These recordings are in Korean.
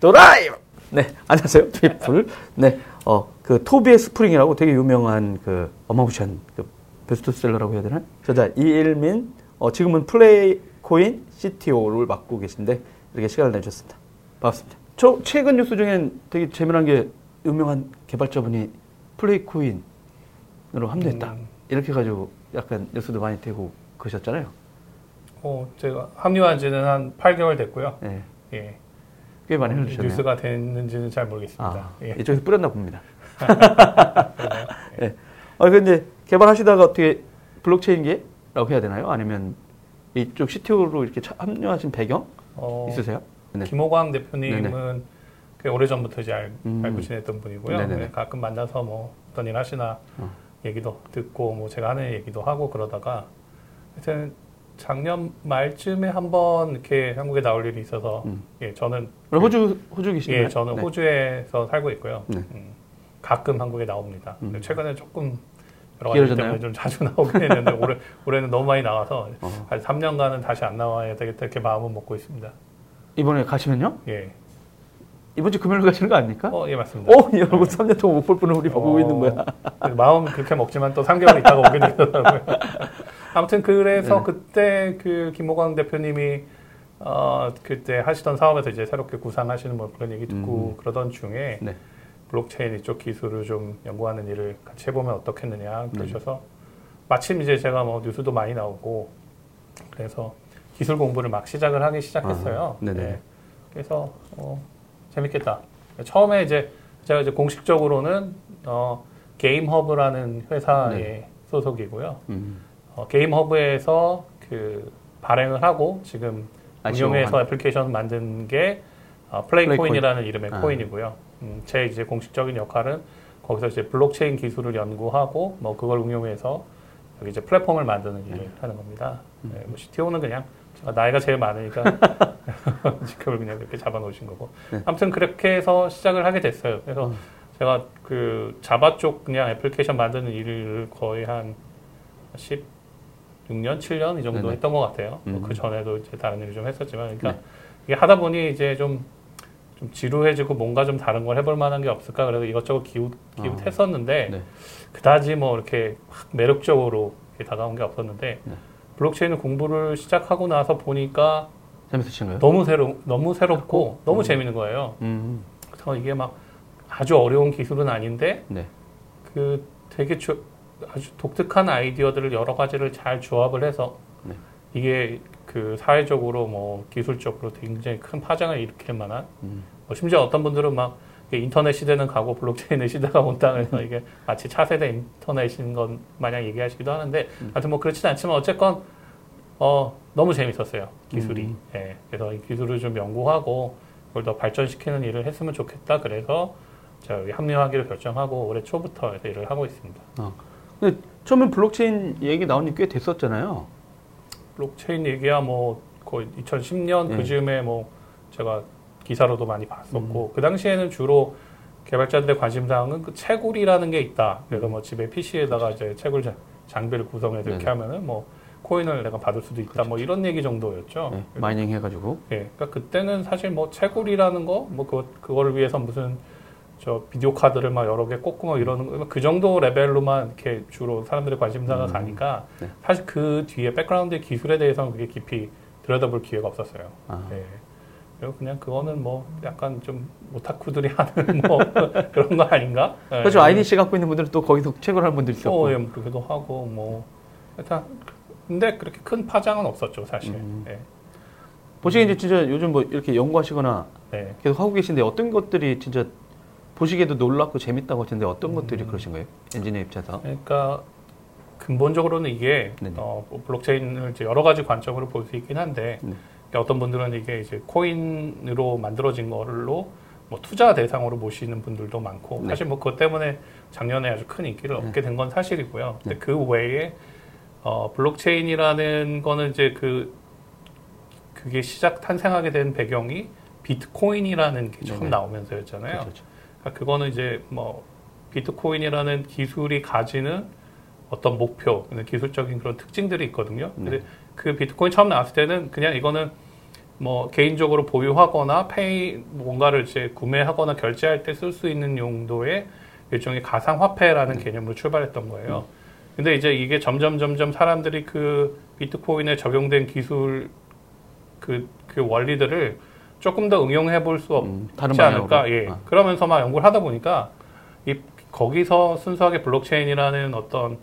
도라이버! 네, 안녕하세요. 트리플. 네, 어, 그 토비의 스프링이라고 되게 유명한 그 어마무시한 그 베스트셀러라고 해야 되나? 저자 이일민, 어, 지금은 플레이 코인 CTO를 맡고 계신데 이렇게 시간을 내주셨습니다. 반갑습니다. 저 최근 뉴스 중엔 되게 재미난 게 유명한 개발자분이 플레이 코인으로 합류했다. 음. 이렇게 가지고 약간 뉴스도 많이 되고 그러셨잖아요. 어, 제가 합류한 지는 한 8개월 됐고요. 네, 예. 꽤 많이 흘러주셨네요. 뉴스가 됐는지는 잘 모르겠습니다. 아, 예. 이쪽에서 뿌렸나 봅니다. 예. 네. 아, 근데 개발하시다가 어떻게 블록체인계라고 해야 되나요? 아니면 이쪽 CTO로 이렇게 차- 합류하신 배경 어, 있으세요? 네. 김호광 대표님은 꽤 오래 전부터 이제 알, 음. 알고 지냈던 분이고요. 네, 가끔 만나서 뭐 어떤 일 하시나 어. 얘기도 듣고 뭐 제가 하는 얘기도 하고 그러다가 하여튼 작년 말쯤에 한번 이렇게 한국에 나올 일이 있어서 음. 예, 저는 호주 호주 계시나요? 예, 저는 네. 호주에서 살고 있고요. 네. 음, 가끔 한국에 나옵니다. 음. 최근에 조금 여러 가지? 때문에 좀 자주 나오긴 했는데 올해 올해는 너무 많이 나와서 어. 한 3년간은 다시 안 나와야 되겠다 이렇게 마음은 먹고 있습니다. 이번에 가시면요? 예, 이번 주 금요일 가시는 거 아닙니까? 어, 예 맞습니다. 어, 여러분 3년 동안 못 볼 분을 우리 보고 어, 있는 거야. 마음 그렇게 먹지만 또 3개월 있다가 오게 되더라고요. 아무튼 그래서 네. 그때 그 김호광 대표님이 어 그때 하시던 사업에서 이제 새롭게 구상하시는 뭐 그런 얘기 듣고 그러던 중에 네. 블록체인 이쪽 기술을 좀 연구하는 일을 같이 해보면 어떻겠느냐 네. 그러셔서 마침 이제 제가 뭐 뉴스도 많이 나오고 그래서 기술 공부를 막 시작을 하기 시작했어요. 아, 네네. 네. 그래서 어, 재밌겠다. 처음에 이제 제가 이제 공식적으로는 어, 게임 허브라는 회사의 네. 소속이고요. 음. 어, 게임 허브에서 그 발행을 하고 지금 ICO 운영해서 한- 애플리케이션 만든 게 어, 플레이 플레이 코인이라는 이름의 아. 코인이고요. 음, 제 이제 공식적인 역할은 거기서 이제 블록체인 기술을 연구하고 뭐 그걸 응용해서 여기 이제 플랫폼을 만드는 일을 하는 겁니다. 음. 네, 뭐 CTO는 그냥 제가 나이가 제일 많으니까 직급을 그냥 그렇게 잡아놓으신 거고. 네. 아무튼 그렇게 해서 시작을 하게 됐어요. 그래서 음. 제가 그 자바 쪽 그냥 애플리케이션 만드는 일을 거의 한 16년, 7년 이 정도 네네. 했던 것 같아요. 뭐 음. 그 전에도 이제 다른 일을 좀 했었지만, 그러니까 네. 이게 하다 보니 이제 좀, 좀 지루해지고 뭔가 좀 다른 걸 해볼 만한 게 없을까 그래서 이것저것 기웃, 기웃했었는데, 네. 그다지 뭐 이렇게 확 매력적으로 이렇게 다가온 게 없었는데, 네. 블록체인 공부를 시작하고 나서 보니까 재밌으신가요? 너무 새로, 너무 새롭고 너무 음. 재밌는 거예요. 음. 그래서 이게 막 아주 어려운 기술은 아닌데, 네. 그 되게 주- 아주 독특한 아이디어들을 여러 가지를 잘 조합을 해서 네. 이게 그 사회적으로 뭐 기술적으로 굉장히 큰 파장을 일으킬 만한 음. 뭐 심지어 어떤 분들은 막 인터넷 시대는 가고 블록체인의 시대가 온다 그래서 이게 마치 차세대 인터넷인 것 마냥 얘기하시기도 하는데 음. 하여튼 뭐 그렇진 않지만 어쨌건 어 너무 재밌었어요 기술이 음. 예 그래서 이 기술을 좀 연구하고 그걸 더 발전시키는 일을 했으면 좋겠다 그래서 제가 여기 합류하기로 결정하고 올해 초부터 일을 하고 있습니다. 근데 처음엔 블록체인 얘기 나온 지 꽤 됐었잖아요. 블록체인 얘기야 뭐 거의 2010년 네. 그즈음에 뭐 제가 기사로도 많이 봤었고 그 당시에는 주로 개발자들의 관심 사항은 그 채굴이라는 게 있다. 그래서 뭐 집에 PC에다가 이제 채굴 자- 장비를 구성해서 이렇게. 하면은 뭐 코인을 내가 받을 수도 있다. 뭐 이런 얘기 정도였죠. 네. mining 해가지고. 예, 그러니까 그때는 사실 뭐 채굴이라는 거, 뭐 그거 그거를 위해서 무슨 저 비디오 카드를 막 여러 개 꽂고 막 이러는 거, 그 정도 레벨로만 이렇게 주로 사람들의 관심사가 음. 가니까 네. 사실 그 뒤에 백그라운드 기술에 대해서는 그게 깊이 들여다볼 기회가 없었어요. 아. 예. 그리고 그냥 그거는 뭐 약간 좀 오타쿠들이 하는 뭐 그런 거 아닌가? 예. 그렇죠. IDC 갖고 있는 분들은 또 거기서 채굴하는 분들이 있었고. 어, 예, 뭐 그러기도 하고 뭐 하여튼 근데 그렇게 큰 파장은 없었죠 사실. 음. 예. 보시기에 이제 진짜 요즘 뭐 이렇게 연구하시거나 네. 계속 하고 계신데 어떤 것들이 진짜 보시기에도 놀랍고 재밌다고 하시는데 어떤 음. 것들이 그러신 거예요? 엔지니어 입장에서. 그러니까 근본적으로는 이게. 어, 뭐 블록체인을 여러 가지 관점으로 볼 수 있긴 한데 네. 그러니까 어떤 분들은 이게 이제 코인으로 만들어진 거로 뭐 투자 대상으로 보시는 분들도 많고 네. 사실 뭐 그것 때문에 작년에 아주 큰 인기를 네. 얻게 된 건 사실이고요. 근데 네. 그 외에 어, 블록체인이라는 거는 이제 그 그게 시작 탄생하게 된 배경이 비트코인이라는 게 처음 네네. 나오면서였잖아요. 그렇죠. 그러니까 그거는 이제 뭐 비트코인이라는 기술이 가지는 어떤 목표, 기술적인 그런 특징들이 있거든요. 근데 네. 그 비트코인 처음 나왔을 때는 그냥 이거는 뭐 개인적으로 보유하거나 페이 뭔가를 이제 구매하거나 결제할 때 쓸 수 있는 용도의 일종의 가상 화폐라는 개념으로 출발했던 거예요. 근데 이제 이게 점점 점점 사람들이 그 비트코인에 적용된 기술 그, 그 원리들을 조금 더 응용해 볼 수 없지 음, 않을까. 예. 아. 그러면서 막 연구를 하다 보니까 이 거기서 순수하게 블록체인이라는 어떤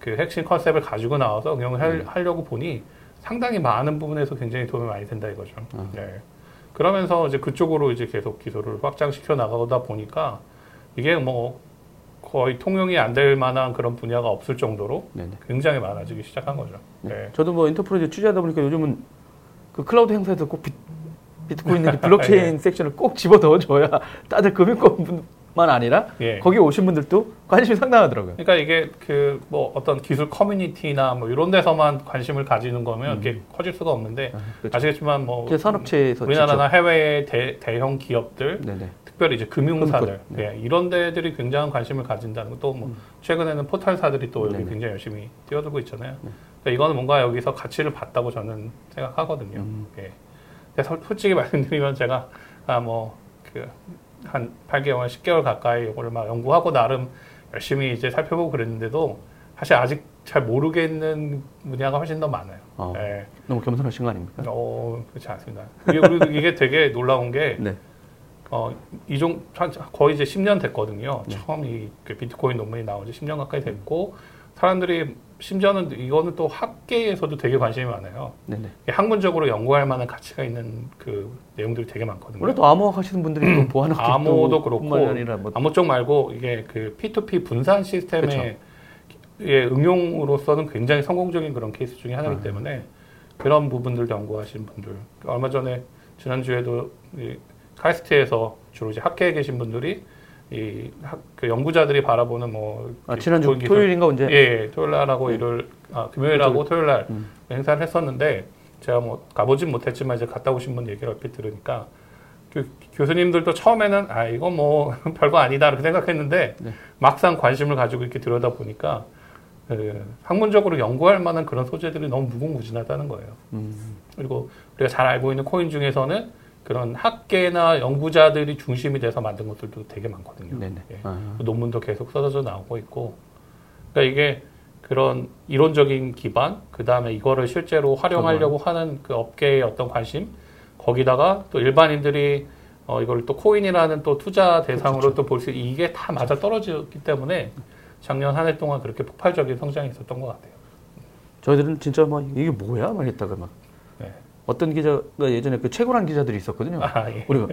그 핵심 컨셉을 가지고 나와서 응용을 할, 음. 하려고 보니 상당히 많은 부분에서 굉장히 도움이 많이 된다 이거죠. 아. 네. 그러면서 이제 그쪽으로 이제 계속 기술을 확장시켜 나가다 보니까 이게 뭐 거의 적용이 안 될 만한 그런 분야가 없을 정도로 네네. 굉장히 많아지기 시작한 거죠. 네. 네. 저도 뭐 enterprise 취재하다 보니까 요즘은 그 클라우드 행사에서 꼭 비, 비트코인 이 블록체인 섹션을 꼭 집어 넣어줘야 다들 금융권뿐 만 아니라 예. 거기 오신 분들도 관심이 상당하더라고요. 그러니까 이게 그 뭐 어떤 기술 커뮤니티나 뭐 이런 데서만 관심을 가지는 거면 이게 커질 수가 없는데 아, 그렇죠. 아시겠지만 뭐 이게 산업체에서 우리나라나 해외의 대, 대형 기업들 네네. 특별히 이제 금융사들 금융권, 예, 이런 데들이 굉장한 관심을 가진다는 것도 뭐 최근에는 포털사들이 또 여기 네네. 굉장히 열심히 뛰어들고 있잖아요. 그러니까 이거는 뭔가 여기서 가치를 봤다고 저는 생각하거든요. 음. 예. 근데 서- 솔직히 말씀드리면 제가 아뭐그 한 8개월, 10개월 가까이 이거를 막 연구하고 나름 열심히 이제 살펴보고 그랬는데도 사실 아직 잘 모르겠는 분야가 훨씬 더 많아요. 어. 예. 너무 겸손하신 거 아닙니까? 어, 그렇지 않습니다. 이게, 이게 되게 놀라운 게 네. 어, 이종 한- 거의 이제 10년 됐거든요. 네. 처음 이그 비트코인 논문이 나온 지 10년 가까이 됐고 사람들이 심지어는 이거는 또 학계에서도 되게 관심이 많아요. 네네. 학문적으로 연구할 만한 가치가 있는 그 내용들이 되게 많거든요. 원래 또 암호 하시는 분들이 또 보완하는 암호도 그렇고 뭐 암호 쪽 말고 이게 그 P2P 분산 시스템의 의 응용으로서는 굉장히 성공적인 그런 케이스 중에 하나이기 아. 때문에 그런 부분들 연구하시는 분들 얼마 전에 지난주에도 이 카이스트에서 주로 이제 학계에 계신 분들이 이 학, 그 연구자들이 바라보는 뭐 아, 이 지난주 기술- 토요일인가 언제? 예, 예, 토요일 날하고 일요일, 아, 금요일하고 토요일 날 음. 행사를 했었는데 제가 뭐 가보진 못했지만 이제 갔다 오신 분 얘기를 얼핏 들으니까 교, 교수님들도 처음에는 아 이거 뭐 별거 아니다 이렇게 생각했는데 네. 막상 관심을 가지고 이렇게 들여다 보니까 그 학문적으로 연구할 만한 그런 소재들이 너무 무궁무진하다는 거예요. 음, 그리고 우리가 잘 알고 있는 코인 중에서는 그런 학계나 연구자들이 중심이 돼서 만든 것들도 되게 많거든요. 예. 아, 논문도 계속 써져 나오고 있고 그러니까 이게 그런 이론적인 기반 그 다음에 이거를 실제로 활용하려고 하는 그 업계의 어떤 관심 거기다가 또 일반인들이 어 이걸 또 코인이라는 또 투자 대상으로 또 볼 수 이게 다 맞아 떨어졌기 때문에 작년 한 해 동안 그렇게 폭발적인 성장이 있었던 것 같아요. 저희들은 진짜 막 이게 뭐야? 막 했다가 막 네. 어떤 기자가 예전에 그 최고란 기자들이 있었거든요. 아, 예. 우리가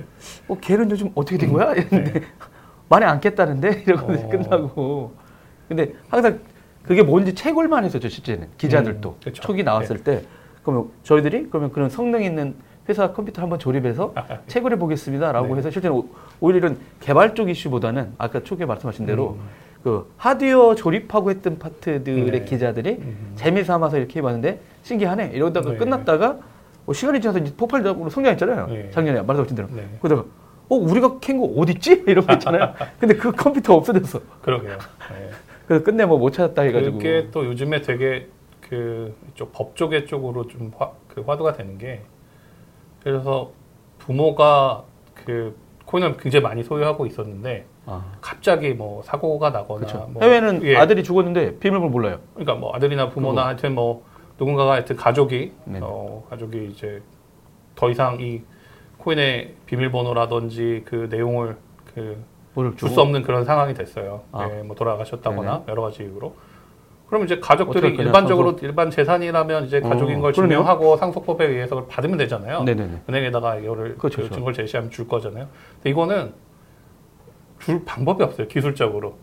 어 걔는 요즘 어떻게 된 거야? 이랬는데 많이 안 깼다는데 이러고 네. 어. 끝나고 근데 항상 그게 뭔지 채굴만 했었죠 실제는 기자들도 음, 그쵸. 초기 나왔을 때 그러면 저희들이 그러면 그런 성능 있는 회사 컴퓨터 한번 조립해서 채굴해 보겠습니다라고 네. 해서 실제는 오- 오히려 이런 개발 쪽 이슈보다는 아까 초기에 말씀하신 대로 음. 그 하드웨어 조립하고 했던 파트들의 네. 기자들이 음. 재미 삼아서 이렇게 해봤는데 신기하네 이러다가 네. 끝났다가 뭐 시간이 지나서 이제 폭발적으로 성장했잖아요. 네. 작년에 말씀하신 대로. 네. 그러다가 어 우리가 캔 거 어딨지? 이러고 있잖아요. 근데 그 컴퓨터 없어졌어. 그러게요. 네. 그래서 끝내 뭐 못 찾았다 해가지고. 그게 또 요즘에 되게 그 이쪽 법 쪽의 쪽으로 좀 화, 그 화두가 되는 게 그래서 부모가 그 코인을 굉장히 많이 소유하고 있었는데 아, 갑자기 뭐 사고가 나거나. 뭐 해외는 예. 아들이 죽었는데 비밀번호 몰라요. 그러니까 뭐 아들이나 부모나 그거. 하여튼 뭐 누군가가 하여튼 가족이 네. 어 가족이 이제 더 이상 이 코인의 비밀번호라든지 그 내용을 그 줄. 수 없는 그런 상황이 됐어요. 아. 예, 뭐 돌아가셨다거나 여러 가지 이유로. 그럼 이제 가족들이 일반적으로 일반 재산이라면 이제 가족인 어, 걸. 증명하고 상속법에 의해서 받으면 되잖아요. 네네네. 은행에다가 이거를 그렇죠, 그 그렇죠. 증거를 제시하면 줄 거잖아요. 근데 이거는 줄 방법이 없어요. 기술적으로.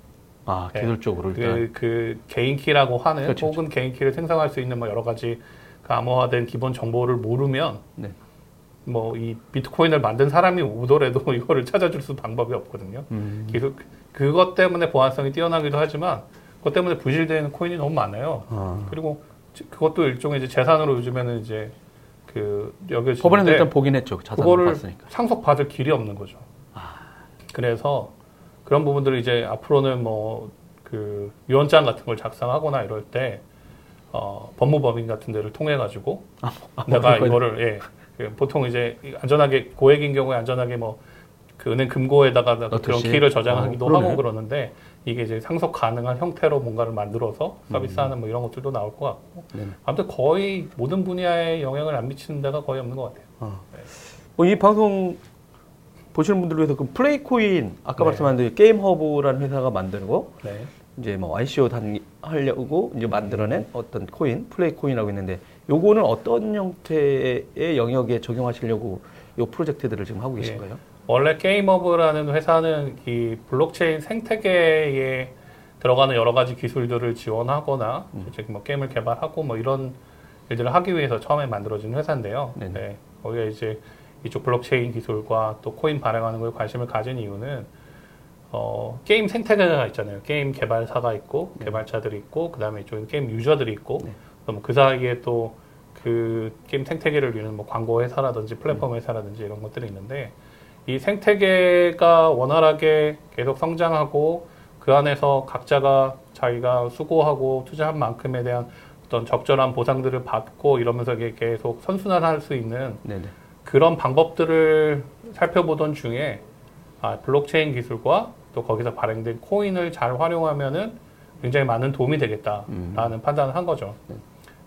아 네. 기술적으로 일단. 그, 그 개인 키라고 하는 그렇죠, 혹은 개인 키를 생성할 수 있는 뭐 여러 가지 그 암호화된 기본 정보를 모르면 네. 뭐이 비트코인을 만든 사람이 오더라도 이거를 찾아줄 수 방법이 없거든요. 음. 기술 그것 때문에 보안성이 뛰어나기도 하지만 그것 때문에 부실되는 코인이 너무 많아요. 아. 그리고 지- 그것도 일종의 이제 재산으로 요즘에는 이제 그 여겨지는데 법원에도 일단 보긴 했죠. 자산을 그거를 봤으니까. 상속 받을 길이 없는 거죠. 그래서 그런 부분들을 이제 앞으로는 뭐 그 유언장 같은 걸 작성하거나 이럴 때 어, 법무법인 같은 데를 통해 가지고 내가 그건- 이거를 예, 그 보통 이제 안전하게 고액인 경우에 안전하게 뭐 그 은행 금고에다가 그런 넣듯이? 키를 저장하기도 어. 하고 그러는데 이게 이제 상속 가능한 형태로 뭔가를 만들어서 서비스하는 뭐 이런 것들도 나올 것 같고 음. 네네. 아무튼 거의 모든 분야에 영향을 안 미치는 데가 거의 없는 것 같아요. 어. 어, 이 방송 보시는 분들을 위해서 그 플레이코인 아까 네. 말씀한 그 게임 허브라는 회사가 만들고 네. 이제 뭐 ICO 단 하려고 이제 만들어낸 어떤 코인 플레이코인이라고 있는데 요거는 어떤 형태의 영역에 적용하시려고 요 프로젝트들을 지금 하고 계신 예. 원래 게임허브라는 회사는 이 블록체인 생태계에 들어가는 여러 가지 기술들을 지원하거나 음. 이제 뭐 게임을 개발하고 뭐 이런 일들을 하기 위해서 처음에 만들어진 회사인데요. 네네. 네. 거기가 이제 이쪽 블록체인 기술과 또 코인 발행하는 거에 관심을 가진 이유는 어, 게임 생태계가 있잖아요. 게임 개발사가 있고 네. 개발자들이 있고 그다음에 이쪽에 게임 유저들이 있고 네. 그럼 그 사이에 또 그 게임 생태계를 위한 뭐 광고 회사라든지 플랫폼 음. 회사라든지 이런 것들이 있는데 이 생태계가 원활하게 계속 성장하고 그 안에서 각자가 자기가 수고하고 투자한 만큼에 대한 어떤 적절한 보상들을 받고 이러면서 계속 선순환할 수 있는 네네. 그런 방법들을 살펴보던 중에 아, 블록체인 기술과 또 거기서 발행된 코인을 잘 활용하면은 굉장히 많은 도움이 되겠다라는 음. 판단을 한 거죠. 네.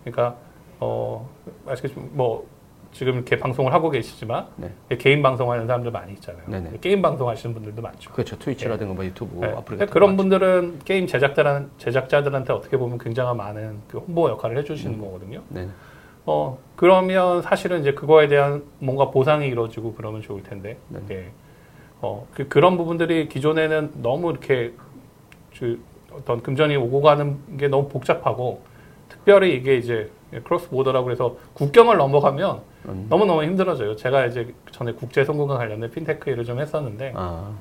그러니까 어 아시겠지만 뭐 지금 이렇게 방송을 하고 계시지만 네. 개인 방송하는 사람들 많이 있잖아요. 네네. 게임 방송하시는 분들도 많죠. 그렇죠. 트위치라든가 뭐 유튜브, 네. 아프리카 근데 그런 분들은 게임 제작자란 제작자들한테 어떻게 보면 굉장한 많은 그 홍보 역할을 해주시는 거거든요. 네. 어 그러면 사실은 이제 그거에 대한 뭔가 보상이 이루어지고 그러면 좋을 텐데 네. 예. 어 그, 그런 부분들이 기존에는 너무 이렇게 그 어떤 금전이 오고 가는 게 너무 복잡하고 특별히 이게 이제 cross border라고 해서 국경을 넘어가면 음. 너무 너무 힘들어져요. 제가 이제 전에 국제 송금과 관련된 핀테크 일을 좀 했었는데 아,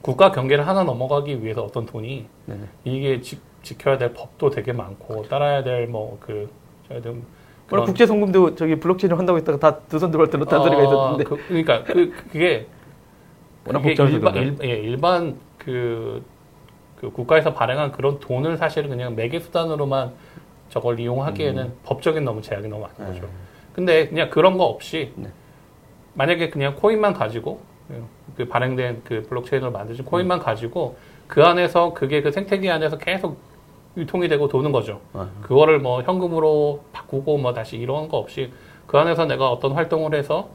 국가 경계를 하나 넘어가기 위해서 어떤 돈이 네네. 이게 지, 지켜야 될 법도 되게 많고 따라야 될 뭐그 좀 원래 국제 송금도 저기 블록체인을 한다고 했다가 다 두 손 들어올 들었다는 소리가 있었는데 그, 그러니까 그 그게 워낙 복잡해서 일반, 예, 일반 그, 그 국가에서 발행한 그런 돈을 사실은 그냥 매개 수단으로만 저걸 이용하기에는 법적인 너무 제약이 너무 많은 거죠. 음. 네. 근데 그냥 그런 거 없이 네. 만약에 그냥 코인만 가지고 그 발행된 그 블록체인으로 만드신 음. 코인만 가지고 그 안에서 그게 그 생태계 안에서 계속 유통이 되고 도는 거죠. 아, 그거를 뭐 현금으로 바꾸고 뭐 다시 이런 거 없이 그 안에서 내가 어떤 활동을 해서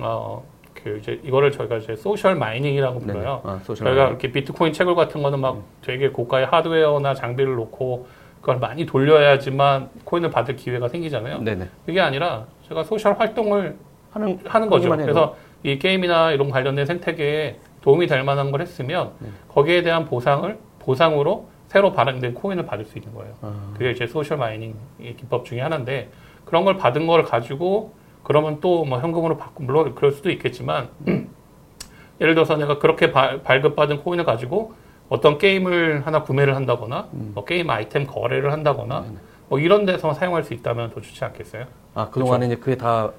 어 그 이제 이거를 저희가 이제 social mining이라고. 불러요. 아, social 저희가 mining. 이렇게 비트코인 채굴 같은 거는 막 음. 되게 고가의 하드웨어나 장비를 놓고 그걸 많이 돌려야지만 코인을 받을 기회가 생기잖아요. 네네. 그게 아니라 제가 social 활동을 하는 하는 거죠. 그래서 이 게임이나 이런 관련된 생태계에 도움이 될 만한 걸 했으면 네. 거기에 대한 보상을 보상으로 새로 발행된 코인을 받을 수 있는 거예요. 아, 그게 이제 social mining의 기법 중에 하나인데 그런 걸 받은 걸 가지고 그러면 또 뭐 현금으로 받고 물론 그럴 수도 있겠지만 예를 들어서 내가 그렇게 발, 발급받은 코인을 가지고 어떤 게임을 하나 구매를 한다거나 뭐 게임 아이템 거래를 한다거나 뭐 이런 데서 사용할 수 있다면 더 좋지 않겠어요? 아 그동안에 이제 그게 다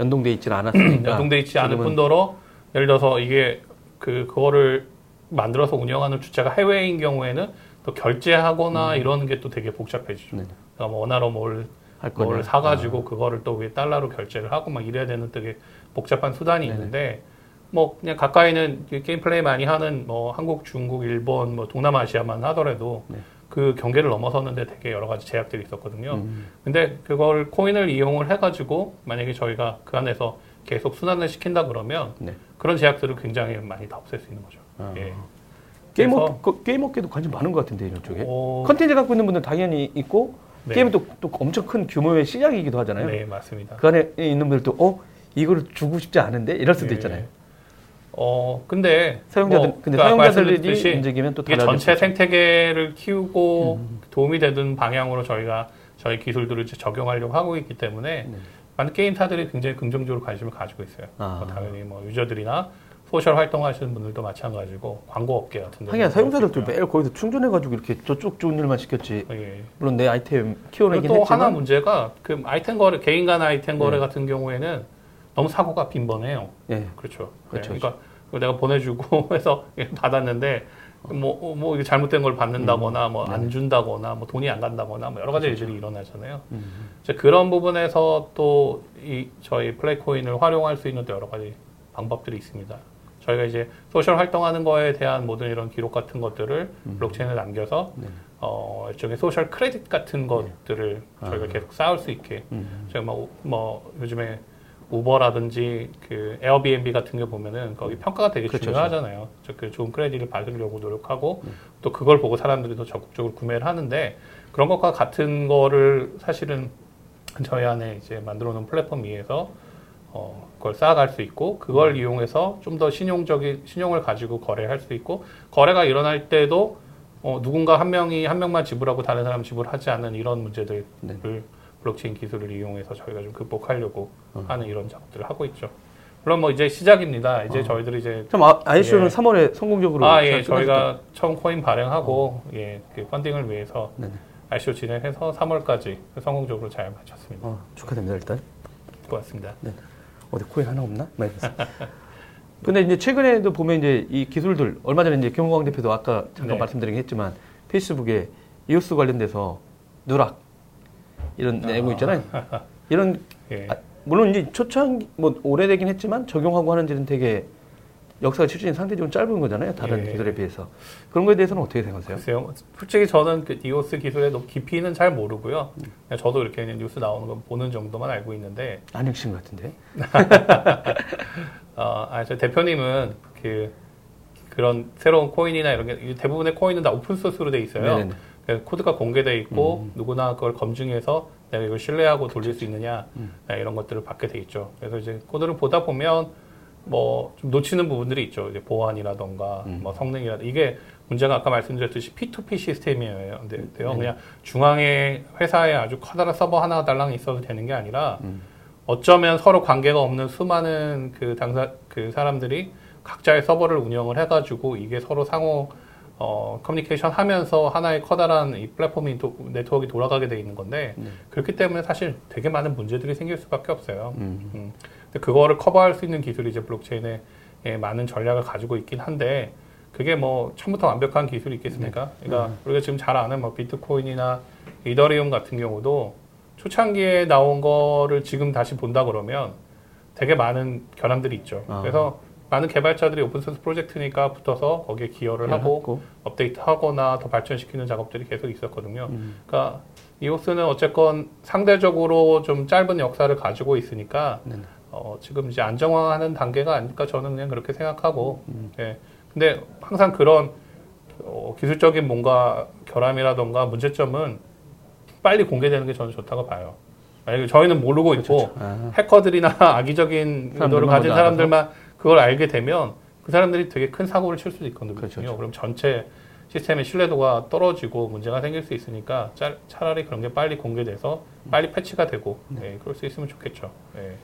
연동돼 있지는 않았으니까 연동돼 있지 않을 뿐더러 예를 들어서 이게 그 그거를 만들어서 운영하는 주체가 해외인 경우에는 또 결제하거나 이런 게또 되게 복잡해지죠. 네. 그러니까 뭐 원화로 뭘. 뭘 사가지고 그거를 또 위에 달러로 결제를 하고 막 이래야 되는 되게 복잡한 수단이 네네. 있는데 뭐 그냥 가까이는 이 게임 플레이 많이 하는 뭐 한국, 중국, 일본, 뭐 동남아시아만 하더라도 네. 그 경계를 넘어섰는데 되게 여러 가지 제약들이 있었거든요. 음. 근데 그걸 코인을 이용을 해가지고 만약에 저희가 그 안에서 계속 순환을 시킨다 그러면 네. 그런 제약들을 굉장히 많이 다 없앨 수 있는 거죠. 아. 예. 게임 업 그 게임 업계도 관심 많은 것 같은데 이런 쪽에 어, 컨텐츠 갖고 있는 분들 당연히 있고 네. 게임은 또, 또 엄청 큰 규모의 시장이기도 하잖아요. 네, 맞습니다. 그 안에 있는 분들도 어 이거를 주고 싶지 않은데 이럴 수도 예. 있잖아요. 어, 근데 사용자들 뭐, 근데 그 아까 사용자들이 움직이면 또 이게 전체. 생태계를 키우고 음. 도움이 되는 방향으로 저희가 저희 기술들을 이제 적용하려고 하고 있기 때문에 네. 많은 게임사들이 굉장히 긍정적으로 관심을 가지고 있어요. 아. 뭐 당연히 뭐 유저들이나 소셜 활동하시는 분들도 마찬가지고 광고 업계 같은 데 하긴 사용자들도 매일 거기서 충전해가지고 이렇게 저쪽 좋은 일만 시켰지. 예. 물론 내 아이템 키워내긴 또 했지만 하나 문제가 그 아이템 거래 개인 간 아이템 거래 네. 같은 경우에는 너무 사고가 빈번해요. 예. 그렇죠. 그렇죠, 네, 그러니까 그걸 내가 보내주고 해서 받았는데 뭐, 뭐, 이게 잘못된 걸 받는다거나, 뭐, 안 준다거나, 뭐, 돈이 안 간다거나, 뭐, 여러 가지 일들이 일어나잖아요. 이제 그런 부분에서 또, 이, 저희 플레이코인을 활용할 수 있는 또 여러 가지 방법들이 있습니다. 저희가 이제 social 활동하는 거에 대한 모든 이런 기록 같은 것들을 블록체인에 남겨서, 어, 일종의 social credit 같은 것들을 저희가 계속 쌓을 수 있게, 저희가 뭐, 뭐, 요즘에 우버라든지 그 에어비앤비 같은 게 보면은 거기 평가가 되게 그렇죠, 중요하잖아요. 저그 좋은 credit을 받으려고 노력하고 또 그걸 보고 사람들이 더 적극적으로 구매를 하는데 그런 것과 같은 거를 사실은 저희 안에 이제 만들어 놓은 플랫폼 위에서 어, 그걸 쌓아갈 수 있고 그걸 이용해서 좀 더 신용적인 신용을 가지고 거래할 수 있고 거래가 일어날 때도 어, 누군가 한 명이 한 명만 지불하고 다른 사람 지불하지 않는 이런 문제들을 네. 블록체인 기술을 이용해서 저희가 좀 극복하려고 하는 이런 작업들을 하고 있죠. 물론 뭐 이제 시작입니다. 이제 저희들이 이제 참 아, ICO는 예. 3월에 성공적으로 아, 잘 예? 저희가 처음 코인 발행하고, 예, 그 펀딩을 위해서 네네. ICO 진행해서 3월까지 성공적으로 잘 마쳤습니다. 어, 축하드립니다 일단. 고맙습니다. 어디 코인 하나 없나? 네. 근데 이제 최근에도 보면 이제 이 기술들 얼마 전에 이제 김홍광 대표도 아까 잠깐 네. 말씀드리긴 했지만 페이스북에 이오스 관련돼서 누락 이런 내고 있잖아요. 이런 예. 아, 물론 이제 초창 뭐 오래되긴 했지만 적용하고 하는 데는 되게 역사가 출진이 상대적으로 짧은 거잖아요. 다른 예. 기술에 비해서 그런 거에 대해서는 어떻게 생각하세요? 글쎄요. 솔직히 저는 그 이오스 기술의 높- 깊이는 잘 모르고요. 저도 이렇게 그냥 뉴스 나오는 거 보는 정도만 알고 있는데, 씨 같은데. 어, 아, 저 대표님은 그, 그런 새로운 코인이나 이런 게 대부분의 코인은 다 오픈소스로 돼 있어요. 네네네. 그래서 코드가 공개돼 있고 누구나 그걸 검증해서 내가 이걸 신뢰하고 돌릴 수 있느냐 네, 이런 것들을 받게 돼 있죠. 그래서 이제 코드를 보다 보면 뭐 좀 놓치는 부분들이 있죠. 이제 보안이라던가 뭐 성능이라 이게 문제가 아까 말씀드렸듯이 P2P 시스템이에요. 근데 근데요, 그냥 중앙에 회사에 아주 커다란 서버 하나 달랑 있어도 되는 게 아니라 어쩌면 서로 관계가 없는 수많은 그 당사 그 사람들이 각자의 서버를 운영을 해가지고 이게 서로 상호 어, 커뮤니케이션 하면서 하나의 커다란 이 플랫폼이 도, 네트워크가 돌아가게 돼 있는 건데 그렇기 때문에 사실 되게 많은 문제들이 생길 수밖에 없어요. 음. 그거를 커버할 수 있는 기술이 이제 블록체인에 예, 많은 전략을 가지고 있긴 한데 그게 뭐 처음부터 완벽한 기술이 있겠습니까? 그러니까 우리가 지금 잘 아는 뭐 비트코인이나 이더리움 같은 경우도 초창기에 나온 거를 지금 다시 본다 그러면 되게 많은 결함들이 있죠. 아. 그래서 많은 개발자들이 오픈소스 프로젝트니까 붙어서 거기에 기여를 하고 하고. 업데이트하거나 더 발전시키는 작업들이 계속 있었거든요. 그러니까 이오스는 어쨌건 상대적으로 좀 짧은 역사를 가지고 있으니까 네네. 어, 지금 이제 안정화하는 단계가 아닐까 저는 그냥 그렇게 생각하고 예. 근데 항상 그런 어, 기술적인 뭔가 결함이라던가 문제점은 빨리 공개되는 게 저는 좋다고 봐요. 만약에 저희는 모르고 있고 아, 해커들이나 악의적인 의도를 가진 사람들만 그걸 알게 되면 그 사람들이 되게 큰 사고를 칠 수도 있거든요. 그렇죠, 그렇죠. 그럼 전체 시스템의 신뢰도가 떨어지고 문제가 생길 수 있으니까 짜, 차라리 그런 게 빨리 공개돼서 빨리 패치가 되고 네. 예, 그럴 수 있으면 좋겠죠. 예.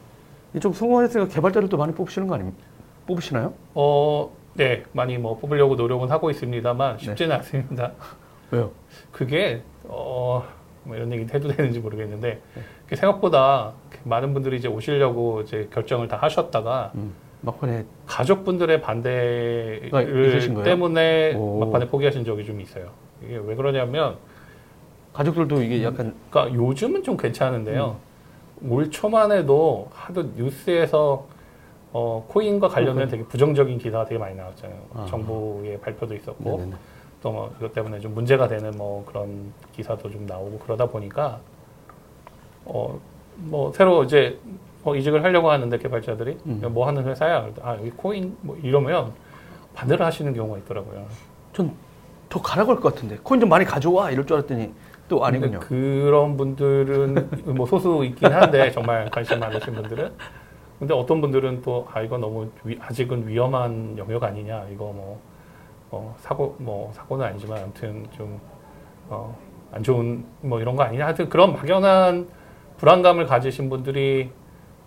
이쪽 성공했으니까 개발자를 또 많이 뽑으시는 거 아닙니까? 뽑으시나요? 어, 네, 많이 뭐 뽑으려고 노력은 하고 네. 있습니다만 쉽지는 않습니다. 왜요? 그게 어, 뭐 이런 얘기 해도 되는지 모르겠는데 그게 생각보다 많은 분들이 이제 오시려고 이제 결정을 다 하셨다가 음, 막판에 가족분들의 아, 반대를? 때문에 오. 막판에 포기하신 적이 좀 있어요. 이게 왜 그러냐면, 가족들도 이게 약간 그러니까 요즘은 좀 괜찮은데요. 올 초만 해도 하도 뉴스에서 어, 코인과 관련된 되게 부정적인 기사가 되게 많이 나왔잖아요. 아. 정부의 발표도 있었고, 네네네. 또 뭐 이것 때문에 좀 문제가 되는 뭐 그런 기사도 좀 나오고 그러다 보니까 어 뭐 새로 이제 뭐 이직을 하려고 하는데 개발자들이 음. 뭐 하는 회사야 아 여기 코인 뭐 이러면 반대를 하시는 경우가 있더라고요. 더 가라고 할 것 같은데 코인 좀 많이 가져와 이럴 줄 알았더니 또 아니군요. 그런 분들은 뭐 소수 있긴 한데 정말 관심 많으신 분들은 근데 어떤 분들은 또 아 이거 너무 위- 아직은 위험한 영역 아니냐 이거 뭐 어, 사고 뭐 사고는 아니지만 아무튼 좀 어, 안 좋은 뭐 이런 거 아니냐 하여튼 그런 막연한 불안감을 가지신 분들이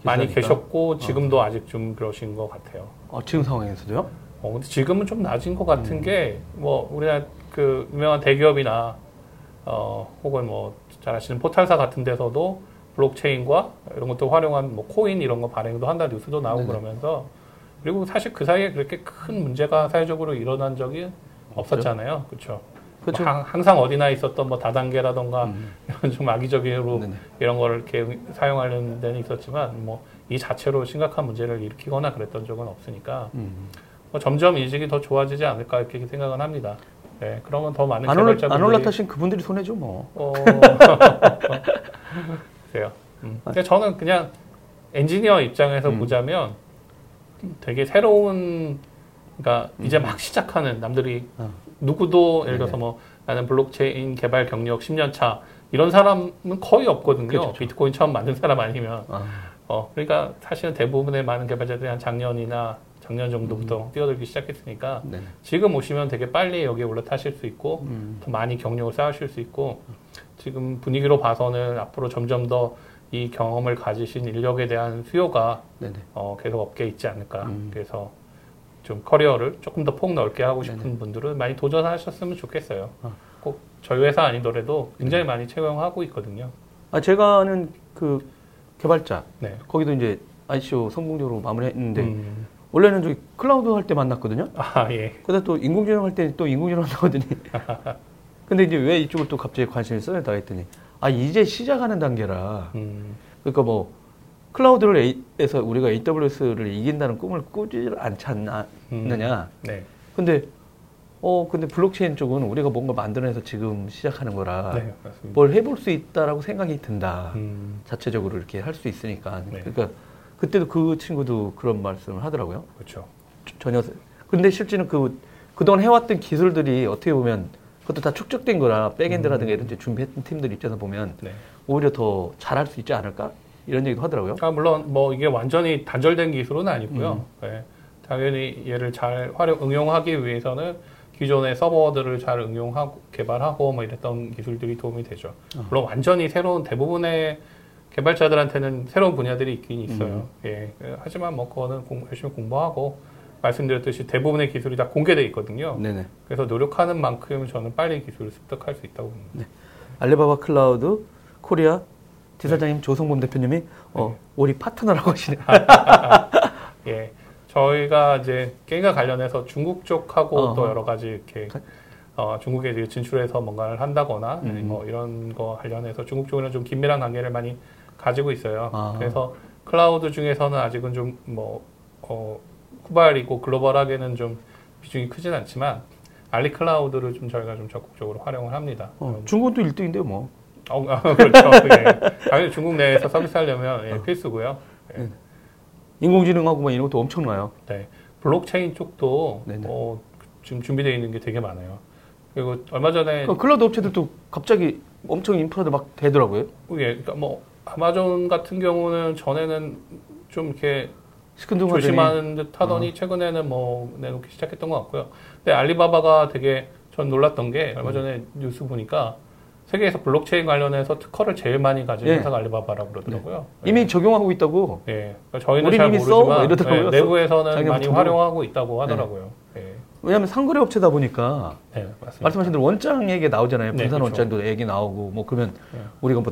많이 기사니까. 계셨고 지금도 아직 좀 그러신 것 같아요. 어, 지금 상황에서도요? 어, 근데 지금은 좀 낮은 것 같은 음. 게, 뭐, 우리나라 그 유명한 대기업이나, 어, 혹은 뭐, 잘 아시는 포탈사 같은 데서도 블록체인과 이런 것도 활용한 뭐, 코인 이런 거 발행도 한다 뉴스도 나오고 네네. 그러면서 그리고 사실 그 사이에 그렇게 큰 문제가 사회적으로 일어난 적이 없었잖아요. 그렇죠. 그렇죠. 뭐 항- 항상 어디나 있었던 뭐 다단계라던가 음. 이런 좀 악의적으로 네네. 이런 거를 이렇게 사용하려는 데는 있었지만 뭐 이 자체로 심각한 문제를 일으키거나 그랬던 적은 없으니까 음. 뭐 점점 인식이 더 좋아지지 않을까 이렇게 생각은 합니다. 네, 그러면 더 많은 안, 올라, 안 올라타신 그분들이 손해죠 뭐. 어... 그래요. 음. 근데 저는 그냥 엔지니어 입장에서 음. 보자면 되게 새로운 그러니까 이제 막 시작하는 남들이 음. 어. 누구도 예를 네네. 들어서 뭐 나는 블록체인 개발 경력 10년 차 이런 사람은 거의 없거든요. 그렇죠, 그렇죠. 비트코인 처음 만든 사람 아니면 아, 어 그러니까 사실은 대부분의 많은 개발자들이 한 작년이나 작년 정도부터 음. 뛰어들기 시작했으니까 네네. 지금 오시면 되게 빨리 여기에 올라타실 수 있고 음. 더 많이 경력을 쌓으실 수 있고 지금 분위기로 봐서는 앞으로 점점 더 이 경험을 가지신 인력에 대한 수요가 네네. 어, 계속 업계에 있지 않을까. 음. 그래서 좀 커리어를 조금 더 폭 넓게 하고 싶은 네네. 분들은 많이 도전하셨으면 좋겠어요. 어. 꼭 저희 회사 아니더라도 굉장히 많이 채용하고 있거든요. 아 제가 아는 그 개발자 네. 거기도 이제 ICO 성공적으로 마무리했는데 음. 원래는 저기 클라우드 할 때 만났거든요. 아 예. 그다음 또 인공지능 할 때 또 인공지능 한다더니 근데 이제 왜 이쪽을 또 갑자기 관심이 쏠렸다 했더니 아 이제 시작하는 단계라 음. 그러니까 뭐 클라우드를 에서 우리가 AWS를 이긴다는 꿈을 꾸지 않지 음. 않느냐 네. 근데 어 근데 블록체인 쪽은 우리가 뭔가 만들어내서 지금 시작하는 거라 네. 뭘 해볼 수 있다라고 생각이 든다 음. 자체적으로 이렇게 할 수 있으니까 네. 그러니까 그때도 그 친구도 그런 말씀을 하더라고요 그렇죠. 전혀 근데 실제는 그 그동안 해왔던 기술들이 어떻게 보면 그것도 다 축적된 거라 backend라든가 이런 데 준비했던 팀들 입장에서 보면 네. 오히려 더 잘할 수 있지 않을까 이런 얘기도 하더라고요. 아, 물론 뭐 이게 완전히 단절된 기술은 아니고요. 음. 네. 당연히 얘를 잘 활용 응용하기 위해서는 기존의 서버들을 잘 응용하고 개발하고 뭐 이랬던 기술들이 도움이 되죠. 어. 물론 완전히 새로운 대부분의 개발자들한테는 새로운 분야들이 있긴 있어요. 음. 예. 하지만 뭐 그거는 공- 열심히 공부하고 말씀드렸듯이 대부분의 기술이 다 공개돼 있거든요. 네네. 그래서 노력하는 만큼 저는 빨리 기술을 습득할 수 있다고 봅니다. 알리바바 클라우드 코리아 지사장님 조성범 대표님이 어, 네. 우리 파트너라고 하시네요. 예. 저희가 이제 게임과 관련해서 중국 쪽하고 어허. 또 여러 가지 이렇게 가- 어, 중국에 진출해서 뭔가를 한다거나 음. 뭐 이런 거 관련해서 중국 쪽이랑 좀 긴밀한 관계를 많이 가지고 있어요. 아. 그래서 클라우드 중에서는 아직은 좀뭐 어, 후발이고 글로벌하게는 좀 비중이 크진 않지만 알리 클라우드를 좀 저희가 좀 적극적으로 활용을 합니다. 어, 중국도 1등인데요, 뭐. 어, 아, 그렇죠. 예. 당연히 중국 내에서 서비스하려면 예, 어. 필수고요. 예. 네. 인공지능하고 뭐 이런 것도 엄청나요. 네. 블록체인 쪽도. 어, 지금 준비되어 있는 게 되게 많아요. 그리고 얼마 전에 그 클라우드 업체들도 갑자기 엄청 인프라도 막 되더라고요. 예, 그러니까 뭐 아마존 같은 경우는 전에는 좀 이렇게 시큰둥하더니 조심하는 듯 하더니 최근에는 뭐 내놓기 시작했던 것 같고요. 근데 알리바바가 되게 전 놀랐던 게 얼마 전에 뉴스 보니까 세계에서 블록체인 관련해서 특허를 제일 많이 가진 예. 회사가 알리바바라고 그러더라고요. 이미 적용하고 있다고. 예. 그러니까 저희는 잘? 모르지만 뭐. 예, 내부에서는 많이 뭐. 활용하고 있다고 하더라고요. 예. 왜냐하면 상거래 업체다 보니까 네, 맞습니다. 말씀하신 대로 원장 얘기 나오잖아요. 네, 분산 그렇죠. 원장도 얘기 나오고 뭐 그러면 네. 우리가 뭐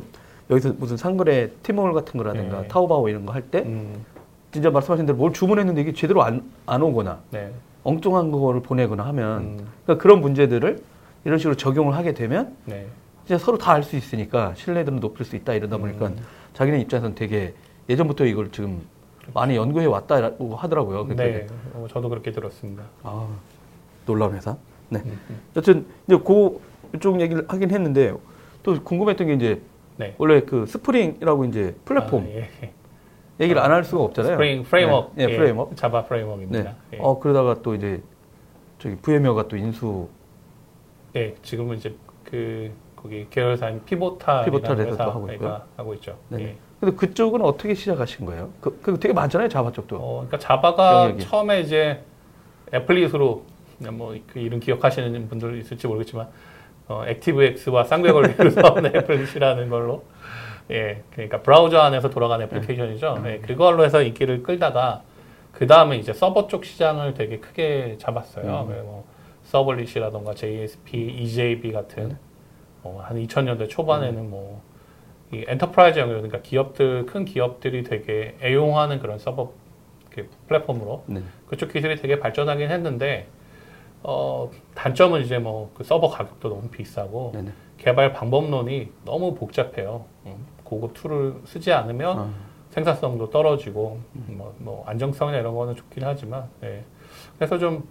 여기서 무슨 상거래 티몰 같은 거라든가 네. 타오바오 이런 거 할때 음, 진짜 말씀하신 대로 뭘 주문했는데 이게 제대로 안, 안 오거나 네. 엉뚱한 거를 보내거나 하면 음, 그러니까 그런 문제들을 이런 식으로 적용을 하게 되면 네. 진짜 서로 다 알 수 있으니까 신뢰도는 높일 수 있다 이러다 보니까 음. 자기네 입장에서는 되게 예전부터 이걸 지금 많이 연구해 왔다고 하더라고요. 네. 어, 저도 그렇게 들었습니다. 아, 놀라운 회사. 네. 음, 음. 여튼 이제 그 이쪽 얘기를 하긴 했는데 또 궁금했던 게 이제 네. 원래 그 스프링이라고 이제 플랫폼 아, 예. 얘기를 안 할 수가 없잖아요. 스프링 framework. 네, 네, framework. 자바 네. framework입니다. 예. 어 그러다가 또 이제 저기 VM웨어가 또 인수 네, 지금은 이제 그 거기 계열사인 피보타 피보탈에서 또 하고 있고요. 회사 하고 있죠. 네. 예. 근데 그쪽은 어떻게 시작하신 거예요? 그, 그 되게 많잖아요, 자바 쪽도. 어, 그러니까 자바가 영역이. 처음에 이제 applet으로 뭐 그 이름 기억하시는 분들 있을지 모르겠지만 어, 액티브엑스와 쌍벽을 이루서 applet이라는 걸로 예, 그러니까 브라우저 안에서 돌아가는 애플리케이션이죠. 예, 그걸로 해서 인기를 끌다가 그 다음에 이제 서버 쪽 시장을 되게 크게 잡았어요. 음. 예, 뭐 servlet이라던가 JSP, EJB 같은 어, 한 2000년대 초반에는 뭐이 enterprise 영역 그러니까 기업들 큰 기업들이 되게 애용하는 그런 서버 이렇게 플랫폼으로 네. 그쪽 기술이 되게 발전하긴 했는데 어, 단점은 이제 뭐 그 서버 가격도 너무 비싸고 네네. 개발 방법론이 너무 복잡해요. 음, 고급 tool을 쓰지 않으면 아, 생산성도 떨어지고 뭐, 뭐 안정성이나 이런 거는 좋긴 하지만 예. 그래서 좀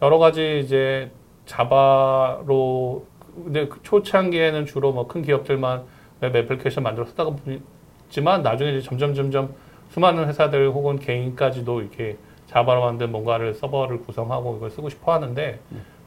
여러 가지 이제 자바로 근데 그 초창기에는 주로 뭐 큰 기업들만 웹 애플리케이션 만들어 쓰다가 보지만 나중에 이제 점점 점점 수많은 회사들 혹은 개인까지도 이렇게 자바로 만든 뭔가를 서버를 구성하고 이걸 쓰고 싶어 하는데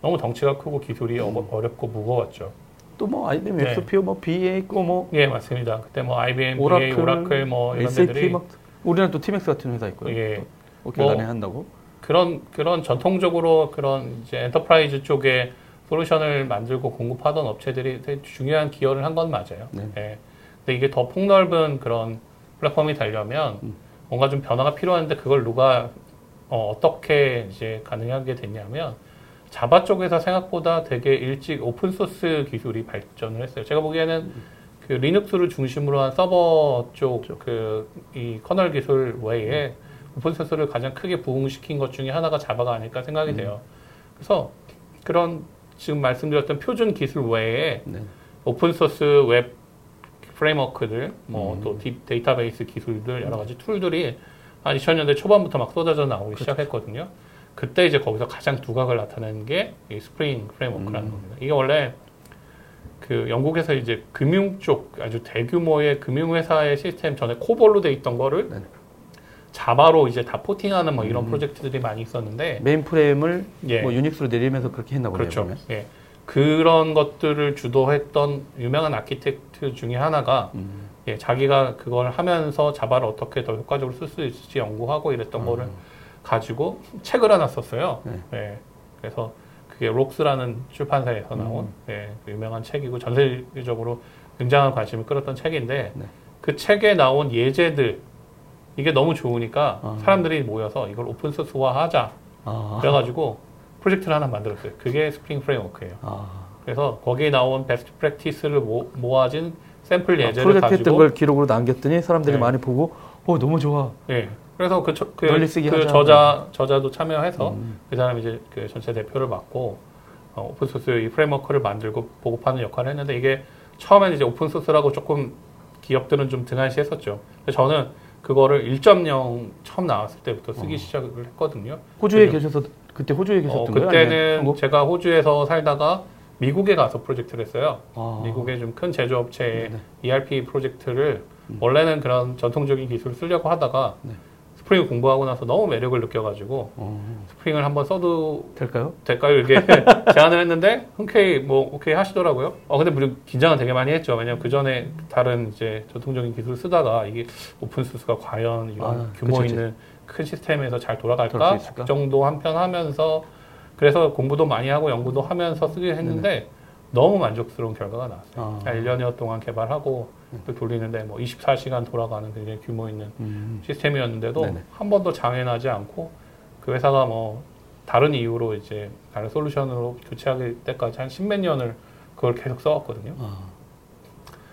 너무 덩치가 크고 기술이 어- 어렵고 무거웠죠. 또 뭐 IBM 네. 웹스피어 뭐 BEA 있고 뭐 예, 맞습니다. 그때 뭐 IBM, BEA, 오라클, 오라클 뭐 이런 SAP 데들이 막 우리나라 또 티맥스 같은 회사 있고요. 예. 오케이 뭐- 한다고. 그런 그런 전통적으로 그런 이제 enterprise 쪽에 솔루션을 만들고 공급하던 업체들이 되게 중요한 기여를 한 건 맞아요. 네. 예. 근데 이게 더 폭넓은 그런 플랫폼이 되려면 음. 뭔가 좀 변화가 필요한데 그걸 누가 어, 떻게 이제 가능하게 됐냐면 자바 쪽에서 생각보다 되게 일찍 open source 기술이 발전을 했어요. 제가 보기에는 그 리눅스를 중심으로 한 서버 쪽 그 이 커널 기술 외에 open source를 가장 크게 부흥시킨 것 중에 하나가 자바가 아닐까 생각이 돼요. 그래서 그런 지금 말씀드렸던 표준 기술 외에 네. open source 웹 framework들, 뭐 또 데이터베이스 기술들 여러 가지 툴들이 한 2000년대 초반부터 막 쏟아져 나오기 시작했거든요. 그때 이제 거기서 가장 두각을 나타내는 게 이 스프링 framework라는 음. 겁니다. 이게 원래 그 영국에서 이제 금융 쪽 아주 대규모의 금융회사의 시스템 전에 코볼로 돼 있던 거를 네네. 자바로 이제 다 porting하는 뭐 이런 음. 프로젝트들이 많이 있었는데 메인 프레임을 예. 뭐 유닉스로 내리면서 그렇게 했나 보네요. 그렇죠. 예. 그런 것들을 주도했던 유명한 architect 중에 하나가 음. 예, 자기가 그걸 하면서 자바를 어떻게 더 효과적으로 쓸 수 있을지 연구하고 이랬던 거를 가지고 책을 하나 썼어요. 네. 예. 그래서 그게 Wrox라는 출판사에서 나온 음. 예, 그 유명한 책이고 전 세계적으로 굉장한 관심을 끌었던 책인데 네. 그 책에 나온 예제들 이게 너무 좋으니까 아. 사람들이 모여서 이걸 open source화하자 아. 그래가지고 프로젝트를 하나 만들었어요. 그게 스프링 framework예요. 아. 그래서 거기에 나온 best practice를 모, 모아진 샘플 아, 예제를 프로젝트 가지고 했던 걸 기록으로 남겼더니 사람들이 네. 많이 보고 어 너무 좋아. 예. 그래서 그, 저, 그, 그. 저자 저자도 참여해서 음. 그 사람이 이제 그 전체 대표를 맡고 어, open source 이 framework를 만들고 보급하는 역할을 했는데 이게 처음에는 이제 open source라고 조금 기업들은 좀 등한시했었죠. 저는 그거를 1.0 처음 나왔을 때부터 쓰기 시작을 했거든요. 호주에. 계셔서 그때 호주에 어, 계셨던 거예요? 아니면 그때는? 제가 호주에서 살다가 미국에 가서 프로젝트를 했어요. 아. 미국의 좀 큰 제조업체의 네네. ERP 프로젝트를 음. 원래는 그런 전통적인 기술을 쓰려고 하다가 네. 스프링을 공부하고 나서 너무 매력을 느껴가지고 어. 스프링을 한번 써도 될까요? 될까요? 이렇게 제안을 했는데 흔쾌히 뭐 오케이 하시더라고요. 어 근데 물론 긴장은 되게 많이 했죠. 왜냐면 그 전에 다른 이제 전통적인 기술을 쓰다가 이게 오픈 소스가 과연 이런 아, 규모 그치, 있는 큰 시스템에서 잘 돌아갈 돌아갈까 수 있을까? 걱정도 한편 하면서 그래서 공부도 많이 하고 연구도 하면서 쓰긴 했는데 너무 만족스러운 결과가 나왔어요. 아. 한 1년여 동안 개발하고 또 돌리는데 뭐 24시간 돌아가는 굉장히 규모 있는 음. 시스템이었는데도 네네. 한 번도 장애 나지 않고 그 회사가 뭐 다른 이유로 이제 다른 솔루션으로 교체할 때까지 한 십몇 년을 그걸 계속 써왔거든요. 아.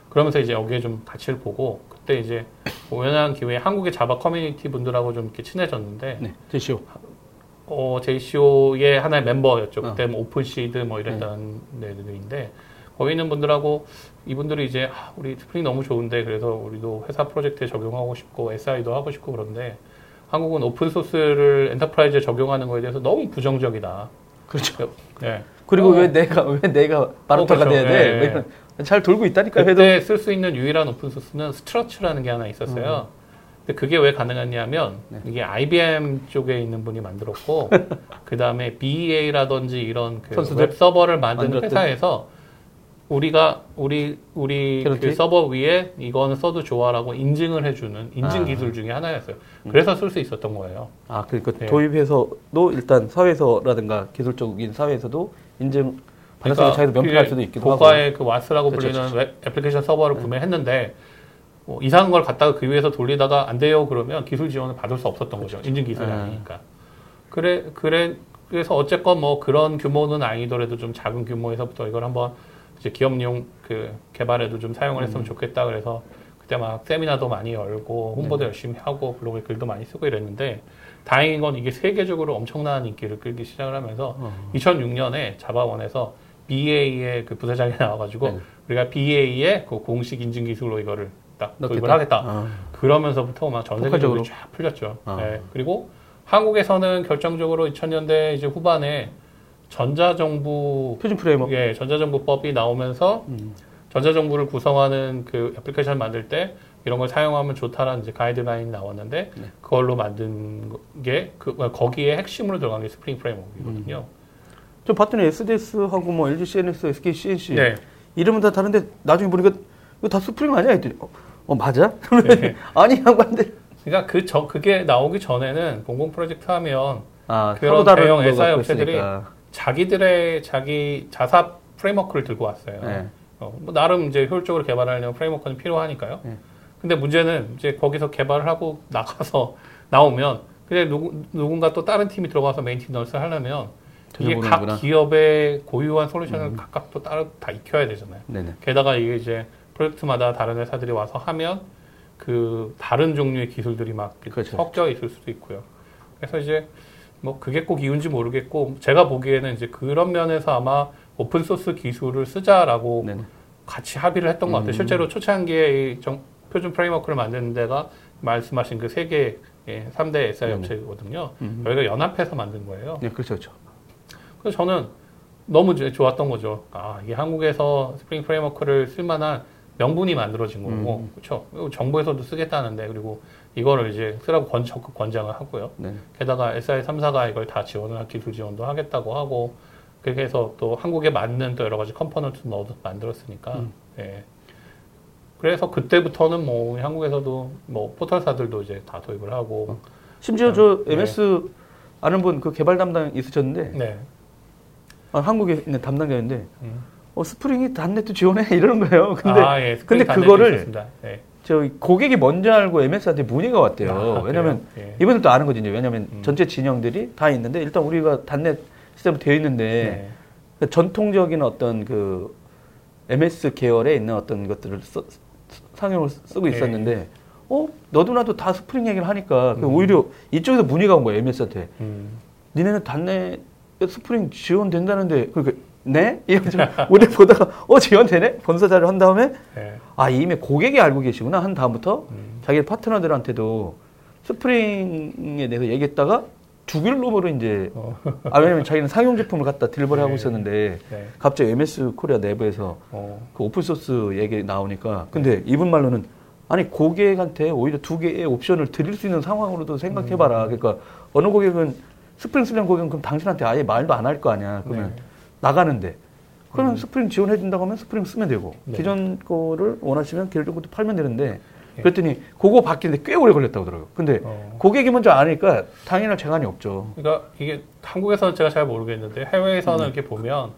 그러면서 이제 여기에 좀 가치를 보고 그때 이제 우연한 기회에 한국의 자바 커뮤니티 분들하고 좀 이렇게 친해졌는데 네. JCO. 어, JCO의 하나의 멤버였죠. 어. 그때 뭐 오픈시드 뭐 이랬던 데들인데 거기 있는 분들하고 이분들이 이제 아, 우리 스프링 너무 좋은데 그래서 우리도 회사 프로젝트에 적용하고 싶고 SI도 하고 싶고 그런데 한국은 open source를 enterprise에 적용하는 거에 대해서 너무 부정적이다. 그렇죠. 네. 그리고 어. 왜 내가 왜 내가 마루타가 그렇죠. 돼야 돼? 예, 왜냐면 잘 돌고 있다니까 그때 쓸 수 있는 유일한 open source는 Struts라는 게 하나 있었어요. 근데 그게 왜 가능했냐면 음. 네. 이게 IBM 쪽에 있는 분이 만들었고 그 다음에 BEA라든지 이런 그? 웹 서버를 만드는 만들었던? 회사에서 우리가 우리 우리? 그 서버 위에 이거는 써도 좋아라고 인증을 해주는 인증 아. 기술 중에 하나였어요. 그래서 쓸 수 있었던 거예요. 아 그러니까 네. 도입해서도 일단 사회에서라든가 기술적인 사회에서도 인증 반영성의 차이도 명쾌할 수도 있기도 하고. 고가의 그 와스라고 그렇죠, 불리는 웹 애플리케이션 서버를 구매했는데 뭐 이상한 걸 갖다가 그 위에서 돌리다가 안 돼요 그러면 기술 지원을 받을 수 없었던 거죠. 인증 기술이 네. 아니니까. 그래 그래 그래서 어쨌건 뭐 그런 규모는 아니더라도 좀 작은 규모에서부터 이걸 한번 이제 기업용 그 개발에도 좀 사용을 했으면 좋겠다 그래서 그때 막 세미나도 많이 열고 홍보도 열심히 하고 블로그에 글도 많이 쓰고 이랬는데 다행인 건 이게 세계적으로 엄청난 인기를 끌기 시작을 하면서 어. 2006년에 자바원에서 BA의 그 부사장이 나와가지고 네. 우리가 BA의 그 공식 인증 기술로 이거를 딱 도입을 하겠다. 아. 그러면서부터 막 전 세계적으로 쫙 풀렸죠. 아. 네. 그리고 한국에서는 결정적으로 2000년대 이제 후반에 전자정부 표준 프레임워크 예, 전자정부법이 나오면서 음. 전자정부를 구성하는 그 애플리케이션을 만들 때 이런 걸 사용하면 좋다라는 이제 가이드라인이 나왔는데 네. 그걸로 만든 게 그, 거기에 핵심으로 들어간 게 스프링 framework거든요. 음. 저 봤더니 SDS하고 뭐 LG CNS, SK C&C 네. 이름은 다 다른데 나중에 보니까 이거 다 스프링 아니야? 했더니 어, 어 맞아? 네. 아니 양반들. 그러니까 그 저 그게 나오기 전에는 공공 프로젝트 하면 아, 그런 대형 SI 업체들이 자기들의 자기 자사 프레임워크를 들고 왔어요. 네. 어, 뭐 나름 이제 효율적으로 개발하려면 프레임워크는 필요하니까요. 네. 근데 문제는 이제 거기서 개발을 하고 나가서 나오면 근데 누구, 누군가 또 다른 팀이 들어가서 메인티너스를 하려면 이게 각 기업의 고유한 솔루션을 음. 각각 또 따로 다 익혀야 되잖아요. 네네. 게다가 이게 이제 프로젝트마다 다른 회사들이 와서 하면 그 다른 종류의 기술들이 막 그렇죠. 섞여 있을 수도 있고요. 그래서 이제 뭐 그게 꼭 이유인지 모르겠고 제가 보기에는 이제 그런 면에서 아마 open source 기술을 쓰자라고 네네. 같이 합의를 했던 것 같아요. 음. 실제로 초창기에 이 정, 표준 framework를 만드는 데가 말씀하신 그 세 개 예, 3대 SI 업체거든요. 음. 여기가 연합해서 만든 거예요. 네, 그렇죠, 그렇죠. 그래서 저는 너무 좋았던 거죠. 아, 이게 한국에서 스프링 framework를 쓸 만한 명분이 만들어진 거고, 음. 그렇죠. 정부에서도 쓰겠다는데, 그리고 이거를 이제 쓰라고 권, 적극 권장을 하고요. 네. 게다가 SI 3사가 이걸 다 지원을, 기술 지원도 하겠다고 하고, 그렇게 해서 또 한국에 맞는 또 여러 가지 component 넣어서 만들었으니까, 음. 예. 그래서 그때부터는 뭐 한국에서도 뭐 포털사들도 이제 다 도입을 하고 어. 심지어 저 MS 네. 아는 분 그 개발 담당 있으셨는데 네. 아, 한국에 있는 담당자인데 음. 어, 스프링이 닷넷도 지원해 이러는 거예요. 근데 아, 예, 근데 그거를 네. 저 고객이 먼저 알고 MS한테 문의가 왔대요. 아, 왜냐면 예. 이분들도 아는 거든요. 왜냐면 음. 전체 진영들이 다 있는데 일단 우리가 닷넷 시스템 되어 있는데 네. 그 전통적인 어떤 그 MS 계열에 있는 어떤 것들을 써, 상용을 쓰고 네. 있었는데 네. 어 너도 나도 다 스프링 얘기를 하니까 음. 오히려 이쪽에서 문의가 온 거예요 MS한테. 음. 니네는 단내 스프링 지원된다는데 그러니까 네? 이러면서 우리 보다가 어 지원 되네? 본사 자료 한 다음에 네. 아 이미 고객이 알고 계시구나 한 다음부터 음. 자기 파트너들한테도 Spring에 대해서 얘기했다가 놈으로 이제 어. 아 왜냐면 자기는 상용 제품을 갖다 deliver를 네. 하고 있었는데 네. 갑자기 MS 코리아 내부에서 어. 그 open source 얘기 나오니까 근데 이분 말로는 아니 고객한테 오히려 두 개의 옵션을 드릴 수 있는 상황으로도 생각해봐라. 음. 그러니까 어느 고객은 스프링 쓰려는 고객은 그럼 당신한테 아예 말도 안 할 거 아니야. 그러면 네. 나가는데 그러면 음. 스프링 지원해 준다고 하면 스프링 쓰면 되고 네. 기존 거를 원하시면 기존 것도 팔면 되는데 예. 그랬더니 그거 바뀌는데 꽤 오래 걸렸다고 그러더라고요. 근데 어. 고객이 먼저 아니까 당할 재간이 없죠. 그러니까 이게 한국에서는 제가 잘 모르겠는데 해외에서는 음. 이렇게 보면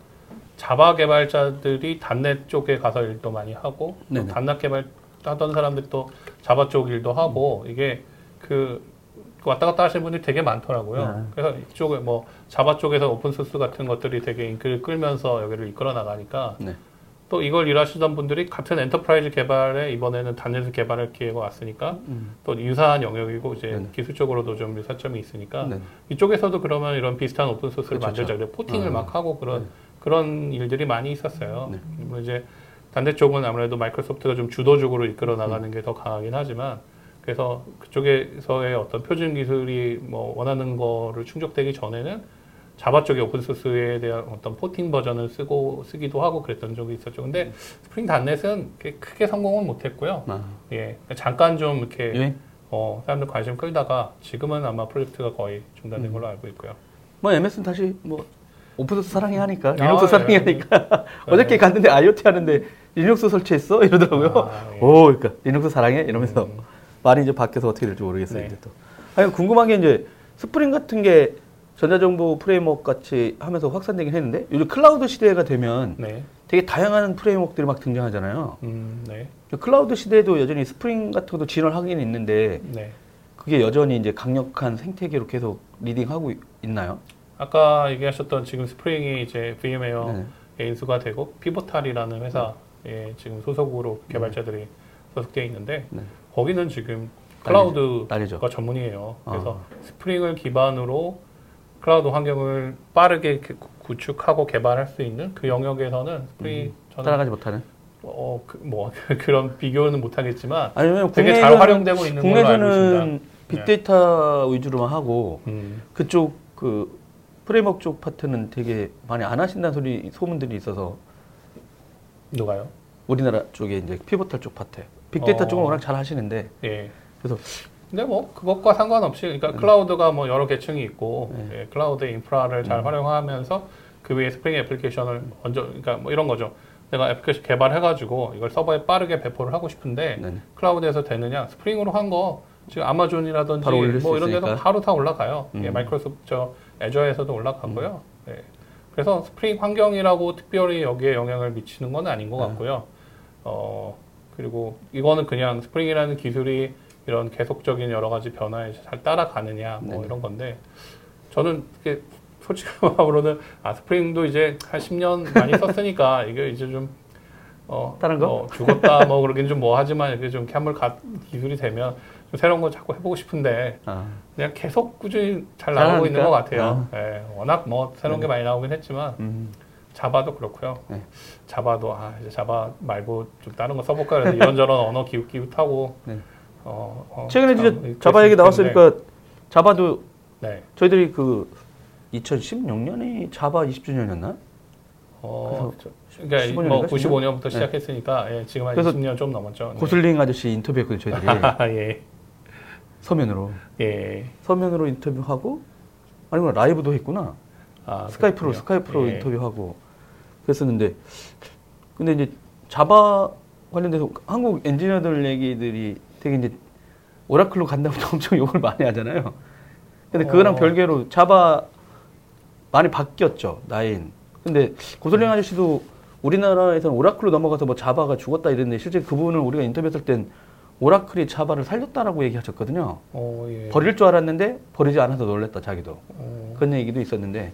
자바 개발자들이 .NET 쪽에 가서 일도 많이 하고 .NET 개발 하던 사람들이 또 자바 쪽 일도 하고 음. 이게 그 왔다 갔다 하시는 분들이 되게 많더라고요. 네. 그래서 이쪽에 뭐 자바 쪽에서 open source 같은 것들이 되게 인기를 끌면서 여기를 이끌어 나가니까 네. 또 이걸 일하시던 분들이 같은 enterprise 개발에 이번에는 단넷을 개발할 기회가 왔으니까 음. 또 유사한 영역이고 이제 네네. 기술적으로도 좀 유사점이 있으니까 네네. 이쪽에서도 그러면 이런 비슷한 open source를 그렇죠. 만들자 그래 porting을 아. 막 하고 그런 네. 그런 일들이 많이 있었어요. 네. 뭐 이제 .NET 쪽은 아무래도 마이크로소프트가 좀 주도적으로 이끌어 나가는 음. 게 더 강하긴 하지만 그래서 그쪽에서의 어떤 표준 기술이 뭐 원하는 거를 충족되기 전에는 자바 쪽의 open source에 대한 어떤 porting 버전을 쓰고 쓰기도 하고 그랬던 적이 있었죠. 근데 Spring.NET은 크게 성공은 못했고요. 아. 예, 잠깐 좀 이렇게 예? 어, 사람들 관심 끌다가 지금은 아마 프로젝트가 거의 중단된 음. 걸로 알고 있고요. 뭐 MS는 다시 뭐 open source 사랑해 하니까 리눅스 아, 사랑해 예. 하니까 어저께 갔는데 IoT 하는데 리눅스 설치했어 이러더라고요. 아, 예. 오, 그러니까 리눅스 사랑해 이러면서 음. 말이 이제 바뀌어서 어떻게 될지 모르겠어요. 네. 이제 또. 아니 궁금한 게 이제 스프링 같은 게 전자정부 framework 같이 하면서 확산되긴 했는데 요즘 클라우드 시대가 되면 네. 되게 다양한 framework들이 막 등장하잖아요. 음, 네. 클라우드 시대에도 여전히 스프링 같은 것도 진화하긴 있는데 네. 그게 여전히 이제 강력한 생태계로 계속 leading하고 있나요? 아까 얘기하셨던 지금 Spring이 이제 VMware에 네. 인수가 되고 Pivotal이라는 회사에 지금 소속으로 개발자들이 소속되어 있는데 네. 거기는 지금 cloud가 난리죠. 전문이에요. 그래서 아. Spring을 기반으로 클라우드 환경을 빠르게 그- 구축하고 개발할 수 있는 그 영역에서는 스프링 저는 따라가지 못하는. 어, 그, 뭐 그런 비교는 못하겠지만 아니면 되게 잘 국내에서는- 활용되고 있는 국내에서는 있습니다. 빅데이터 위주로만 하고 음, 그쪽 그 framework 쪽 파트는 되게 많이 안 하신다는 소리 소문들이 있어서 누가요? 우리나라 쪽에 이제 Pivotal 쪽 파트 빅데이터 어. 쪽은 워낙 잘 하시는데 예. 그래서 근데 뭐 그것과 상관없이 그러니까 cloud가 뭐 여러 계층이 있고 네. 예, 클라우드 인프라를 잘 음. 활용하면서 그 위에 스프링 애플리케이션을 먼저 그러니까 뭐 이런 거죠. 내가 애플리케이션 개발해가지고 이걸 서버에 빠르게 배포를 하고 싶은데 네. cloud에서 되느냐? Spring으로 한 거 지금 아마존이라든지 뭐수 이런 데도 있으니까. 바로 다 올라가요. 예, 음. 마이크로소프트 저 Azure에서도 올라가고요. 예. 그래서 스프링 환경이라고 특별히 여기에 영향을 미치는 건 아닌 것 네. 같고요. 어 그리고 이거는 그냥 Spring이라는 기술이 이런 계속적인 여러 가지 변화에 잘 따라가느냐 뭐 네네. 이런 건데 저는 이게 솔직한 마음으로는 아 Spring도 이제 한 10년 많이 썼으니까 이게 이제 좀 어, 다른 거? 뭐 죽었다 뭐 그러긴 좀 뭐 하지만 이게 좀가 기술이 되면 좀 새로운 거 자꾸 해보고 싶은데 아, 그냥 계속 꾸준히 잘 나가고 있는 것 잘하니까? 같아요. 예, 워낙 뭐 새로운 게 많이 나오긴 했지만 음, 자바도 그렇고요. 네. 자바도 아 이제 자바 말고 좀 다른 거 써볼까 그래서 이런저런 언어 기웃기웃하고 네. 어, 어, 최근에 그랬을 자바 얘기. 나왔으니까 자바도 네. 저희들이 그 2016년에 자바 20주년이었나? 어, 저- 그러니까 15뭐 년인가? 95년부터 네. 시작했으니까 예, 지금 한 그래서 20년 좀 넘었죠. 네. 고슬링 아저씨 인터뷰했거든요, 저희들이. 예. 서면으로. 예. 서면으로 인터뷰하고, 아니구나, 라이브도 했구나. 아, 스카이프로. 스카이프로 예. 인터뷰하고. 그랬었는데, 근데 이제 자바 관련돼서 한국 엔지니어들 얘기들이 되게 이제 오라클로 간다고 엄청 욕을 많이 하잖아요. 근데 그거랑 어. 별개로 자바 많이 바뀌었죠, 나인. 근데 고슬링 아저씨도 우리나라에서는 오라클로 넘어가서 뭐 자바가 죽었다 이랬는데 실제 그분을 우리가 인터뷰했을 땐 오라클이 자바를 살렸다라고 얘기하셨거든요. 어, 예. 버릴 줄 알았는데 버리지 않아서 놀랬다 자기도. 어, 그런 얘기도 있었는데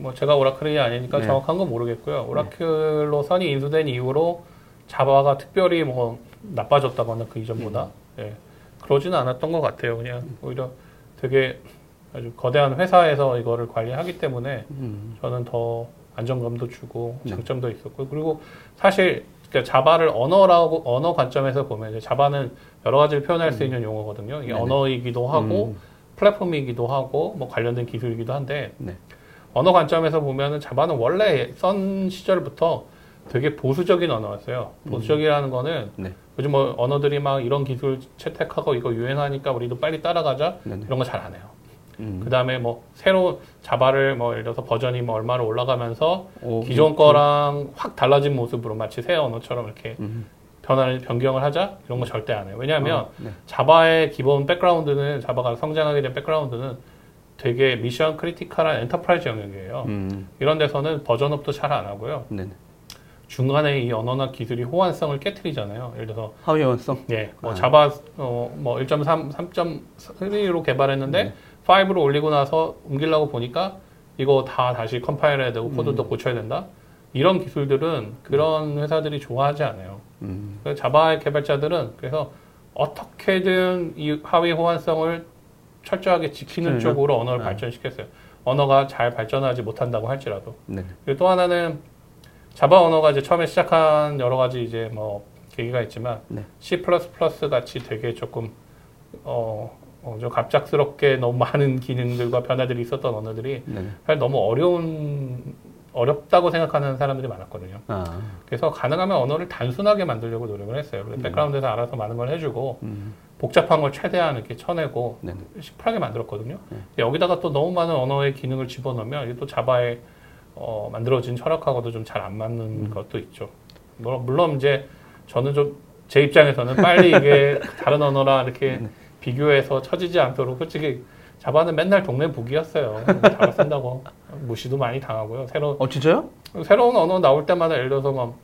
뭐 제가 오라클이 아니니까 네. 정확한 건 모르겠고요. 오라클로 Sun이 인수된 이후로 자바가 특별히 뭐 나빠졌다거나 그 이전보다 음. 예. 그러지는 않았던 것 같아요. 그냥 오히려 되게 아주 거대한 회사에서 이거를 관리하기 때문에 음, 저는 더 안정감도 주고 네. 장점도 있었고 그리고 사실 그러니까 자바를 언어라고 언어 관점에서 보면 이제 자바는 여러 가지를 표현할 수 있는 용어거든요. 이게 음. 네네. 언어이기도 하고 음. 플랫폼이기도 하고 뭐 관련된 기술이기도 한데 네. 언어 관점에서 보면은 자바는 원래 썬 시절부터 되게 보수적인 언어였어요. 보수적이라는 거는 네. 요즘 뭐 언어들이 막 이런 기술 채택하고 이거 유행하니까 우리도 빨리 따라가자 네네. 이런 거 잘 안 해요. 음. 그 다음에 뭐 새로 자바를 뭐 예를 들어서 버전이 뭐 얼마로 올라가면서 오, 기존 그렇죠. 거랑 확 달라진 모습으로 마치 새 언어처럼 이렇게 음. 변화를 변경을 하자 이런 거 절대 안 해요. 왜냐하면 어, 네. 자바의 기본 background는 자바가 성장하게 된 백그라운드는 되게 mission critical한 enterprise 영역이에요. 음. 이런 데서는 version up도 잘 안 하고요. 네. 중간에 이 언어나 기술이 호환성을 깨뜨리잖아요. 예를 들어서 하위 호환성. 예, 뭐 아. 자바 어 뭐 1.3, 3.3로 개발했는데 네. 5로 올리고 나서 옮기려고 보니까 이거 다 다시 컴파일해야 되고 코드도 고쳐야 된다. 이런 기술들은 그런 회사들이 좋아하지 않아요. 음. 그래서 자바의 개발자들은 그래서 어떻게든 이 하위 호환성을 철저하게 지키는 지키느냐? 쪽으로 언어를 아. 발전시켰어요. 언어가 잘 발전하지 못한다고 할지라도. 네. 그리고 또 하나는 자바 언어가 이제 처음에 시작한 여러 가지 이제 뭐 계기가 있지만 네. C++ 같이 되게 조금 어, 어, 좀 갑작스럽게 너무 많은 기능들과 변화들이 있었던 언어들이 네. 사실 너무 어려운 어렵다고 생각하는 사람들이 많았거든요. 아. 그래서 가능하면 언어를 단순하게 만들려고 노력을 했어요. 그래서 백그라운드에서 알아서 많은 걸 해주고 음. 복잡한 걸 최대한 이렇게 쳐내고 네. 심플하게 만들었거든요. 네. 여기다가 또 너무 많은 언어의 기능을 집어넣으면 이게 또 자바의 어, 만들어진 철학하고도 좀 잘 안 맞는 음. 것도 있죠. 물론, 물론 이제 저는 좀 제 입장에서는 빨리 이게 다른 언어랑 이렇게 네. 비교해서 처지지 않도록 솔직히 자바는 맨날 동네 북이었어요. 자바 쓴다고 무시도 많이 당하고요. 새로 어 진짜요? 새로운 언어 나올 때마다 예를 들어서 막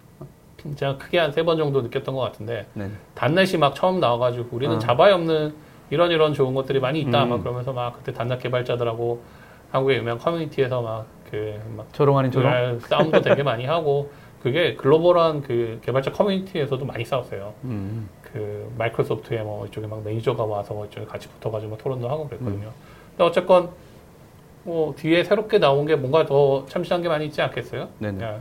제가 크게 한 세 번 정도 느꼈던 것 같은데 네. 단넷이 막 처음 나와가지고 우리는 아. 자바에 없는 이런 이런 좋은 것들이 많이 있다 음. 막 그러면서 막 그때 단넷 개발자들하고 한국의 유명 커뮤니티에서 막 그막 조롱 아닌 조롱. 싸움도 되게 많이 하고 그게 글로벌한 그 개발자 커뮤니티에서도 많이 싸웠어요. 음. 그 마이크로소프트에 뭐 이쪽에 막 매니저가 와서 뭐 이쪽에 같이 붙어가지고 뭐 토론도 하고 음. 그랬거든요. 근데 어쨌건 뭐 뒤에 새롭게 나온 게 뭔가 더 참신한 게 많이 있지 않겠어요? 네네.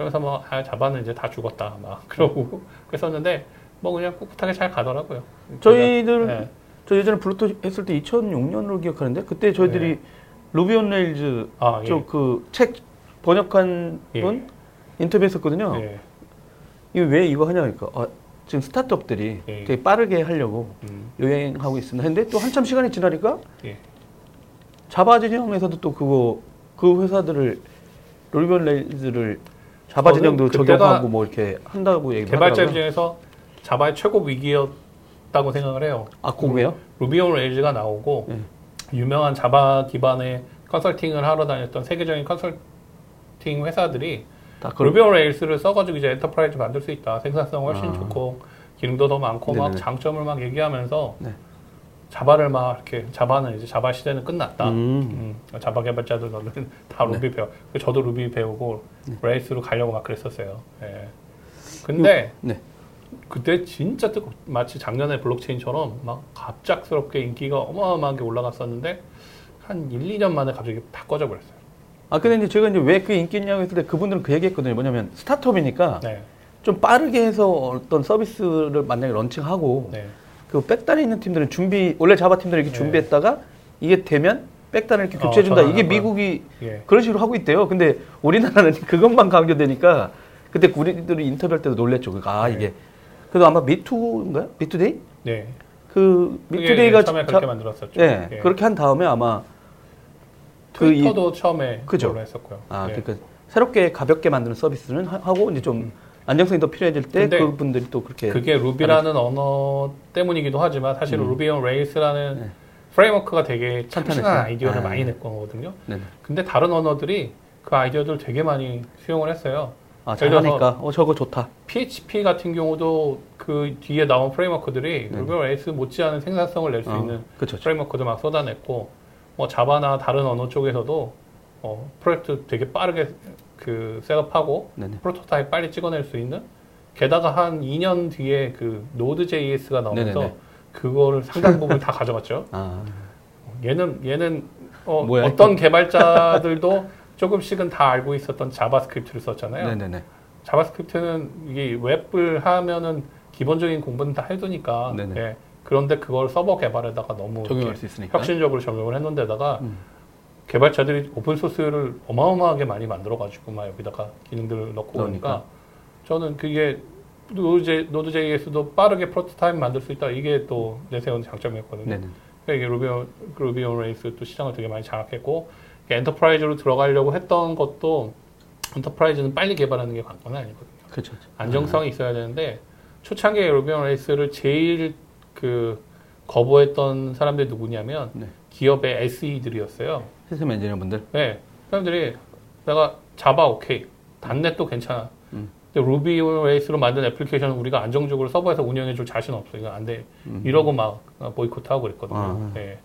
예. 그러면서 뭐 아, 자바는 이제 다 죽었다 막 그러고 그랬었는데 뭐 그냥 꿋꿋하게 잘 가더라고요. 저희들 네. 저 예전에 블루투 했을 때 2006년으로 기억하는데 그때 저희들이 Ruby on Rails 아, 예. 쪽그책 번역한 예. 분 인터뷰 했었거든요. 예. 이거 왜 이거 하냐 그러니까 아, 지금 스타트업들이 예. 되게 빠르게 하려고 음, 유행하고 있습니다. 했는데 또 한참 시간이 지나니까 예. 자바 진영에서도 또 그거 그 회사들을 Ruby on Rails를 자바 진영도 적용하고 뭐 이렇게 한다고 얘기를 개발자. 중에서 자바의 최고 위기였다고 생각을 해요. 아 그거예요? Ruby on Rails가 나오고 예. 유명한 자바 기반의 컨설팅을 하러 다녔던 세계적인 컨설팅 회사들이 Ruby on Rails를 써가지고 이제 enterprise 만들 수 있다. 생산성 훨씬 아. 좋고 기능도 더 많고 막 네네네. 장점을 막 얘기하면서 네. 자바를 막 이렇게 자바는 이제 자바 시대는 끝났다. 음. 음, 자바 개발자들 너는 다 네. 루비 배워. 그래서 저도 루비 배우고 Rails로 가려고 막 그랬었어요. 예. 근데 네. 그때 진짜 뜨거 마치 작년에 블록체인처럼 막 갑작스럽게 인기가 어마어마하게 올라갔었는데 한 1, 2년 만에 갑자기 다 꺼져 버렸어요. 아 근데 이제 제가 이제 왜 그 인기 있냐고 했을 때 그분들은 그 얘기했거든요. 뭐냐면 스타트업이니까 네. 좀 빠르게 해서 어떤 서비스를 만약에 launching하고 네. 그 백단에 있는 팀들은 준비 원래 자바 팀들이 이렇게 네. 준비했다가 이게 되면 백단을 이렇게 어, 교체해준다. 이게 전환하고요. 미국이 예. 그런 식으로 하고 있대요. 근데 우리나라는 그것만 강조되니까 그때 우리들이 인터뷰할 때도 놀랬죠. 그러니까 아 네. 이게 그래도 아마 미투인가요? 미투데이? 네. 그 미투데이가 처음에 자- 그렇게 만들었었죠. 네, 예. 그렇게 한 다음에 아마 그 이- 트위터도 처음에 그죠. 했었고요. 아, 예. 그러니까 새롭게 가볍게 만드는 서비스는 하- 하고 이제 좀 음. 안정성이 더 필요해질 때 그분들이 또 그렇게 그게 Ruby라는 언어 때문이기도 하지만 사실 은 음. Ruby on Rails라는 네. framework가 되게 참신한. 아이디어를 아. 많이 냈던 거거든요. 네. 근데 다른 언어들이 그 아이디어들 되게 많이 수용을 했어요. 아, 잘하니까 어 저거 좋다. PHP 같은 경우도 그 뒤에 나온 framework들이 네. Ruby on Rails 못지않은 생산성을 낼수 어, 있는 그렇죠. framework도 막 쏟아냈고 뭐 자바나 다른 언어 쪽에서도 어, 프로젝트 되게 빠르게 그 setup하고 네네. 프로토타입 빨리 찍어낼 수 있는 게다가 한 2년 뒤에 그 Node.js가 나오면서 네네네. 그거를 상당 부분 다 가져갔죠. 아, 얘는 얘는 어, 뭐야, 떤 개발자들도 조금씩은 다 알고 있었던 자바스크립트를 썼잖아요. 네네네. 자바스크립트는 이게 웹을 하면은 기본적인 공부는 다 해두니까. 예. 그런데 그걸 서버 개발에다가 너무 적용할 수 있으니까. 혁신적으로 적용을 했는데다가 음. 개발자들이 open source를 어마어마하게 많이 만들어가지고 막 여기다가 기능들을 넣고 그러니까. 그러니까 저는 그게 Node Node.js도 빠르게 프로토타입 만들 수 있다 이게 또 내세운 장점이었거든요. 네네. 그러니까 이게 Ruby on, Ruby on Rails 또 시장을 되게 많이 장악했고 이게 enterprise로 들어가려고 했던 것도 enterprise는 빨리 개발하는 게 관건은 아니거든요. 그렇죠. 안정성이 있어야 되는데 초창기에 Ruby on Rails를 제일 그 거부했던 사람들이 누구냐면 네. 기업의 SE들이었어요. 시스템 엔지니어 분들. 네, 사람들이 내가 자바 오케이, 단넷도 괜찮아. 음. 근데 Ruby on Rails로 만든 애플리케이션은 우리가 안정적으로 서버에서 운영해 줄 자신 없어. 이거 안 돼. 음. 이러고 막 보이콧하고 그랬거든요. 아. 예.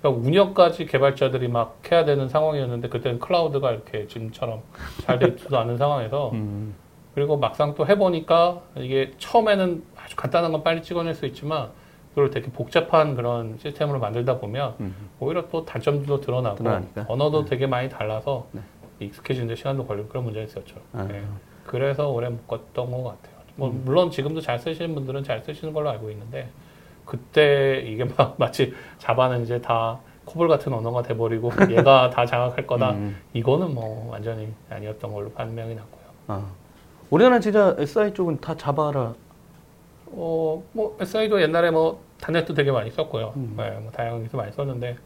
그러니까 운영까지 개발자들이 막 해야 되는 상황이었는데 그때는 클라우드가 이렇게 지금처럼 잘돼 있지도 않은 상황에서 음. 그리고 막상 또 해보니까 이게 처음에는 아주 간단한 건 빨리 찍어낼 수 있지만 그걸 되게 복잡한 그런 시스템으로 만들다 보면 음. 오히려 또 단점도 드러나고 드러나니까. 언어도 되게 많이 달라서 네. 익숙해지는데 시간도 걸리고 그런 문제가 있었죠. 아. 예. 그래서 오래 못 갔던 것 같아요. 뭐 물론 지금도 잘 쓰시는 분들은 잘 쓰시는 걸로 알고 있는데 그때 이게 막 마치 자바는 이제 다 코볼 같은 언어가 돼버리고 얘가 다 장악할 거다. 음. 이거는 뭐 완전히 아니었던 걸로 판명이 났고요. 아. 우리나라는 진짜 SI 쪽은 다 자바라. 어, 뭐 SI도 옛날에 뭐 단넷도 되게 많이 썼고요. 음. 네, 뭐 다양하게 많이 썼는데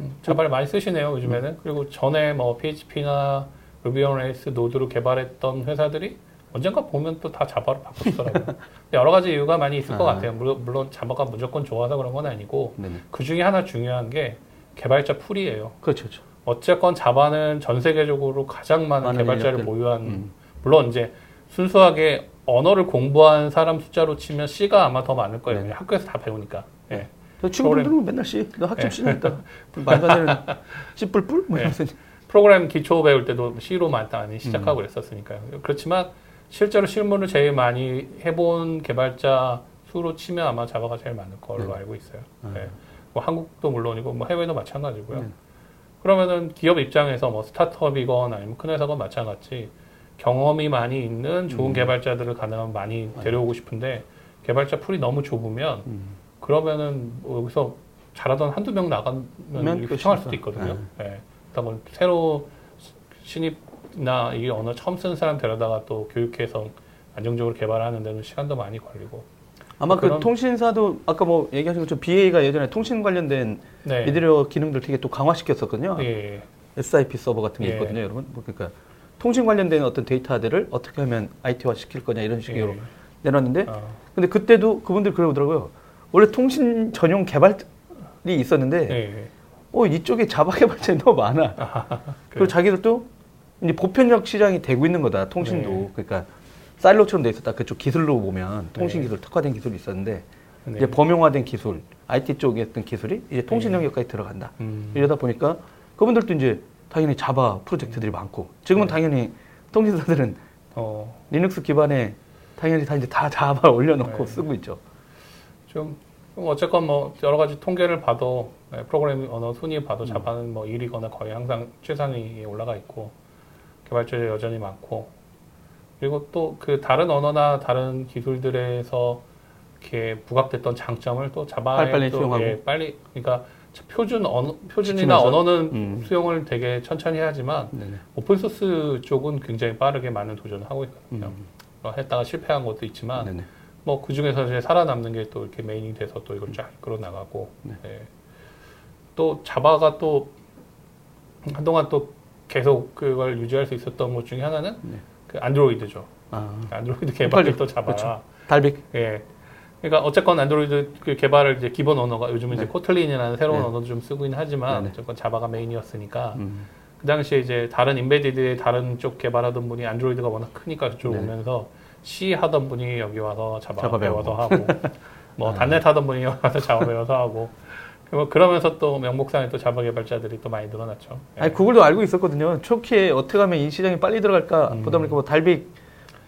음, 자바를 많이 쓰시네요 요즘에는. 그리고 전에 뭐 PHP나 Ruby on Rails Node로 개발했던 회사들이 언젠가 보면 또 다 자바로 바꾸시더라고요. 근데 여러 가지 이유가 많이 있을 것 아. 같아요. 물론, 물론 자바가 무조건 좋아서 그런 건 아니고 네네. 그 중에 하나 중요한 게 개발자 pool이에요. 그렇죠. 그렇죠. 어쨌건 자바는 전 세계적으로 가장 많은 많은 개발자를 인력들. 보유한 음. 물론 이제 순수하게 언어를 공부한 사람 숫자로 치면 C가 아마 더 많을 거예요. 네. 학교에서 다 배우니까. 예. 저 친구들은 맨날 씨, 너 학점 C는 있다. 말도 안 되는 C 뿔뿔? 뭐 네. 프로그램 기초 배울 때도 C로 많이 시작하고 그랬었으니까요. 그렇지만 실제로 실무를 제일 많이 해본 개발자 수로 치면 아마 자바가 제일 많을 걸로 네. 알고 있어요. 아. 네. 뭐 한국도 물론이고 뭐 해외도 마찬가지고요. 네. 그러면은 기업 입장에서 뭐 스타트업이건 아니면 큰 회사건 마찬가지 경험이 많이 있는 좋은 음. 개발자들을 가능하면 많이 데려오고 싶은데 개발자 풀이 너무 좁으면 음. 그러면은 뭐 여기서 잘하던 한두 명 나가면 끝이죠. 수도 있거든요. 예. 그다음에 새로 신입이나 이 언어 처음 쓰는 사람 데려다가 또 교육해서 안정적으로 개발하는 데는 시간도 많이 걸리고. 아마 그 통신사도 아까 뭐 얘기하신 것처럼 BA가 예전에 통신 관련된 네. 미디어 기능들 되게 또 강화시켰었거든요. 예. SIP 서버 같은 게 예. 있거든요, 여러분. 뭐 그러니까 통신 관련된 어떤 데이터들을 어떻게 하면 IT화 시킬 거냐 이런 식으로 예. 내놨는데 어. 근데 그때도 그분들 그러더라고요. 원래 통신 전용 개발이 있었는데 예. 어 이쪽에 자바 개발자이 너무 많아. 그리고 자기들도 이제 보편적 시장이 되고 있는 거다. 통신도 네. 그러니까 사일로처럼 돼 있었다. 그쪽 기술로 보면 통신 네. 기술 특화된 기술이 있었는데 네. 이제 범용화된 기술, IT 쪽에 어떤 기술이 이제 통신 영역까지 들어간다. 음. 이러다 보니까 그분들도 이제 당연히 자바 프로젝트들이 많고 지금은 네. 당연히 통신사들은 어. 리눅스 기반에 당연히 다 이제 다 자바 올려놓고 네. 쓰고 있죠. 좀 어쨌건 뭐 여러 가지 통계를 봐도 네, 프로그래밍 언어 순위 음. 봐도 자바는 뭐 1위거나 거의 항상 최상위에 올라가 있고 개발자들 여전히 많고 그리고 또 그 다른 언어나 다른 기술들에서 이렇게 부각됐던 장점을 또 자바에 빨리빨리 또 수용하고. 예, 빨리 그러니까 표준 언어 표준이나? 언어는 음. 수용을 되게 천천히 해야지만 네네. open source 쪽은 굉장히 빠르게 많은 도전을 하고 있거든요. 음. 어, 했다가 실패한 것도 있지만 네네. 뭐그 중에서 이제 살아남는 게 또 이렇게 메인이 돼서 또 이걸 쫙 이끌어 나가고 네. 네. 또 자바가 또 한동안 또 계속 그걸 유지할 수 있었던 것 중에 하나는 네. 그 안드로이드죠. 아, 안드로이드 개발이. 또 자바라. 그렇죠. Dalvik. 예. 그러니까 어쨌건 안드로이드 그 개발을 이제 기본 언어가 요즘은 이제 네. Kotlin이라는 새로운 네. 언어도 좀 쓰고 있긴 하지만 네네. 어쨌건 자바가 메인이었으니까 음. 그 당시에 이제 다른 인베디드의 다른 쪽 개발하던 분이 안드로이드가 워낙 크니까 그쪽으로 네. 오면서 C 하던 분이 여기 와서 자바, 자바 배워서. 하고 뭐 아. 단넷 하던 분이 여기 와서 자바 배워서 하고 뭐 그러면서 또 명목상에 또 자바 개발자들이 또 많이 늘어났죠. 예. 아니 구글도 알고 있었거든요. 초기에 어떻게 하면 이 시장이 빨리 들어갈까 음. 보다 보니까 뭐 달빅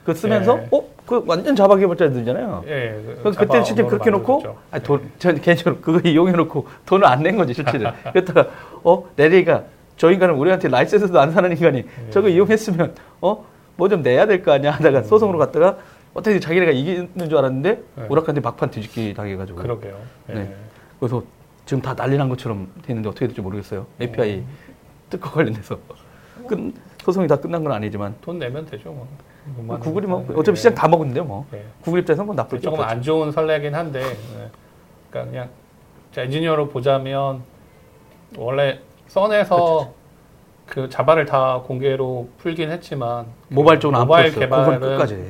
그 쓰면서 예. 어? 그 완전 자바 개발자들이잖아요. 예, 그 자바 그때 실제 그렇게 놓고. 아니 돈, 전 개인적으로 그거 이용해 놓고 돈을 안 낸 거지 실제로. 그랬다가 어 레리가 저 인간은 우리한테 라이센스도 안 사는 인간이 예. 저거 이용했으면 어 뭐 좀 내야 될 거 아니야 하다가 소송으로 갔다가 어떻게 자기네가 이기는 줄 알았는데 음. 네. 오락한테 막판 뒤집기 당해가지고 그러게요. 예. 네. 그래서 지금 다 난리 난 것처럼 되는데 어떻게 될지 모르겠어요. API 특허 관련해서 끝 소송이 다 끝난 건 아니지만 돈 내면 되죠. 뭐. 뭐 구글이 뭐 예. 어차피 시장 다 먹었는데 뭐 예. 구글 입장에서 뭐 나쁠 게 조금 없죠. 안 좋은 선례긴 한데, 네. 그러니까 그냥 자, 엔지니어로 보자면 원래 Sun에서 그 자바를 다 공개로 풀긴 했지만 모바일 쪽은 안 모바일 개발은.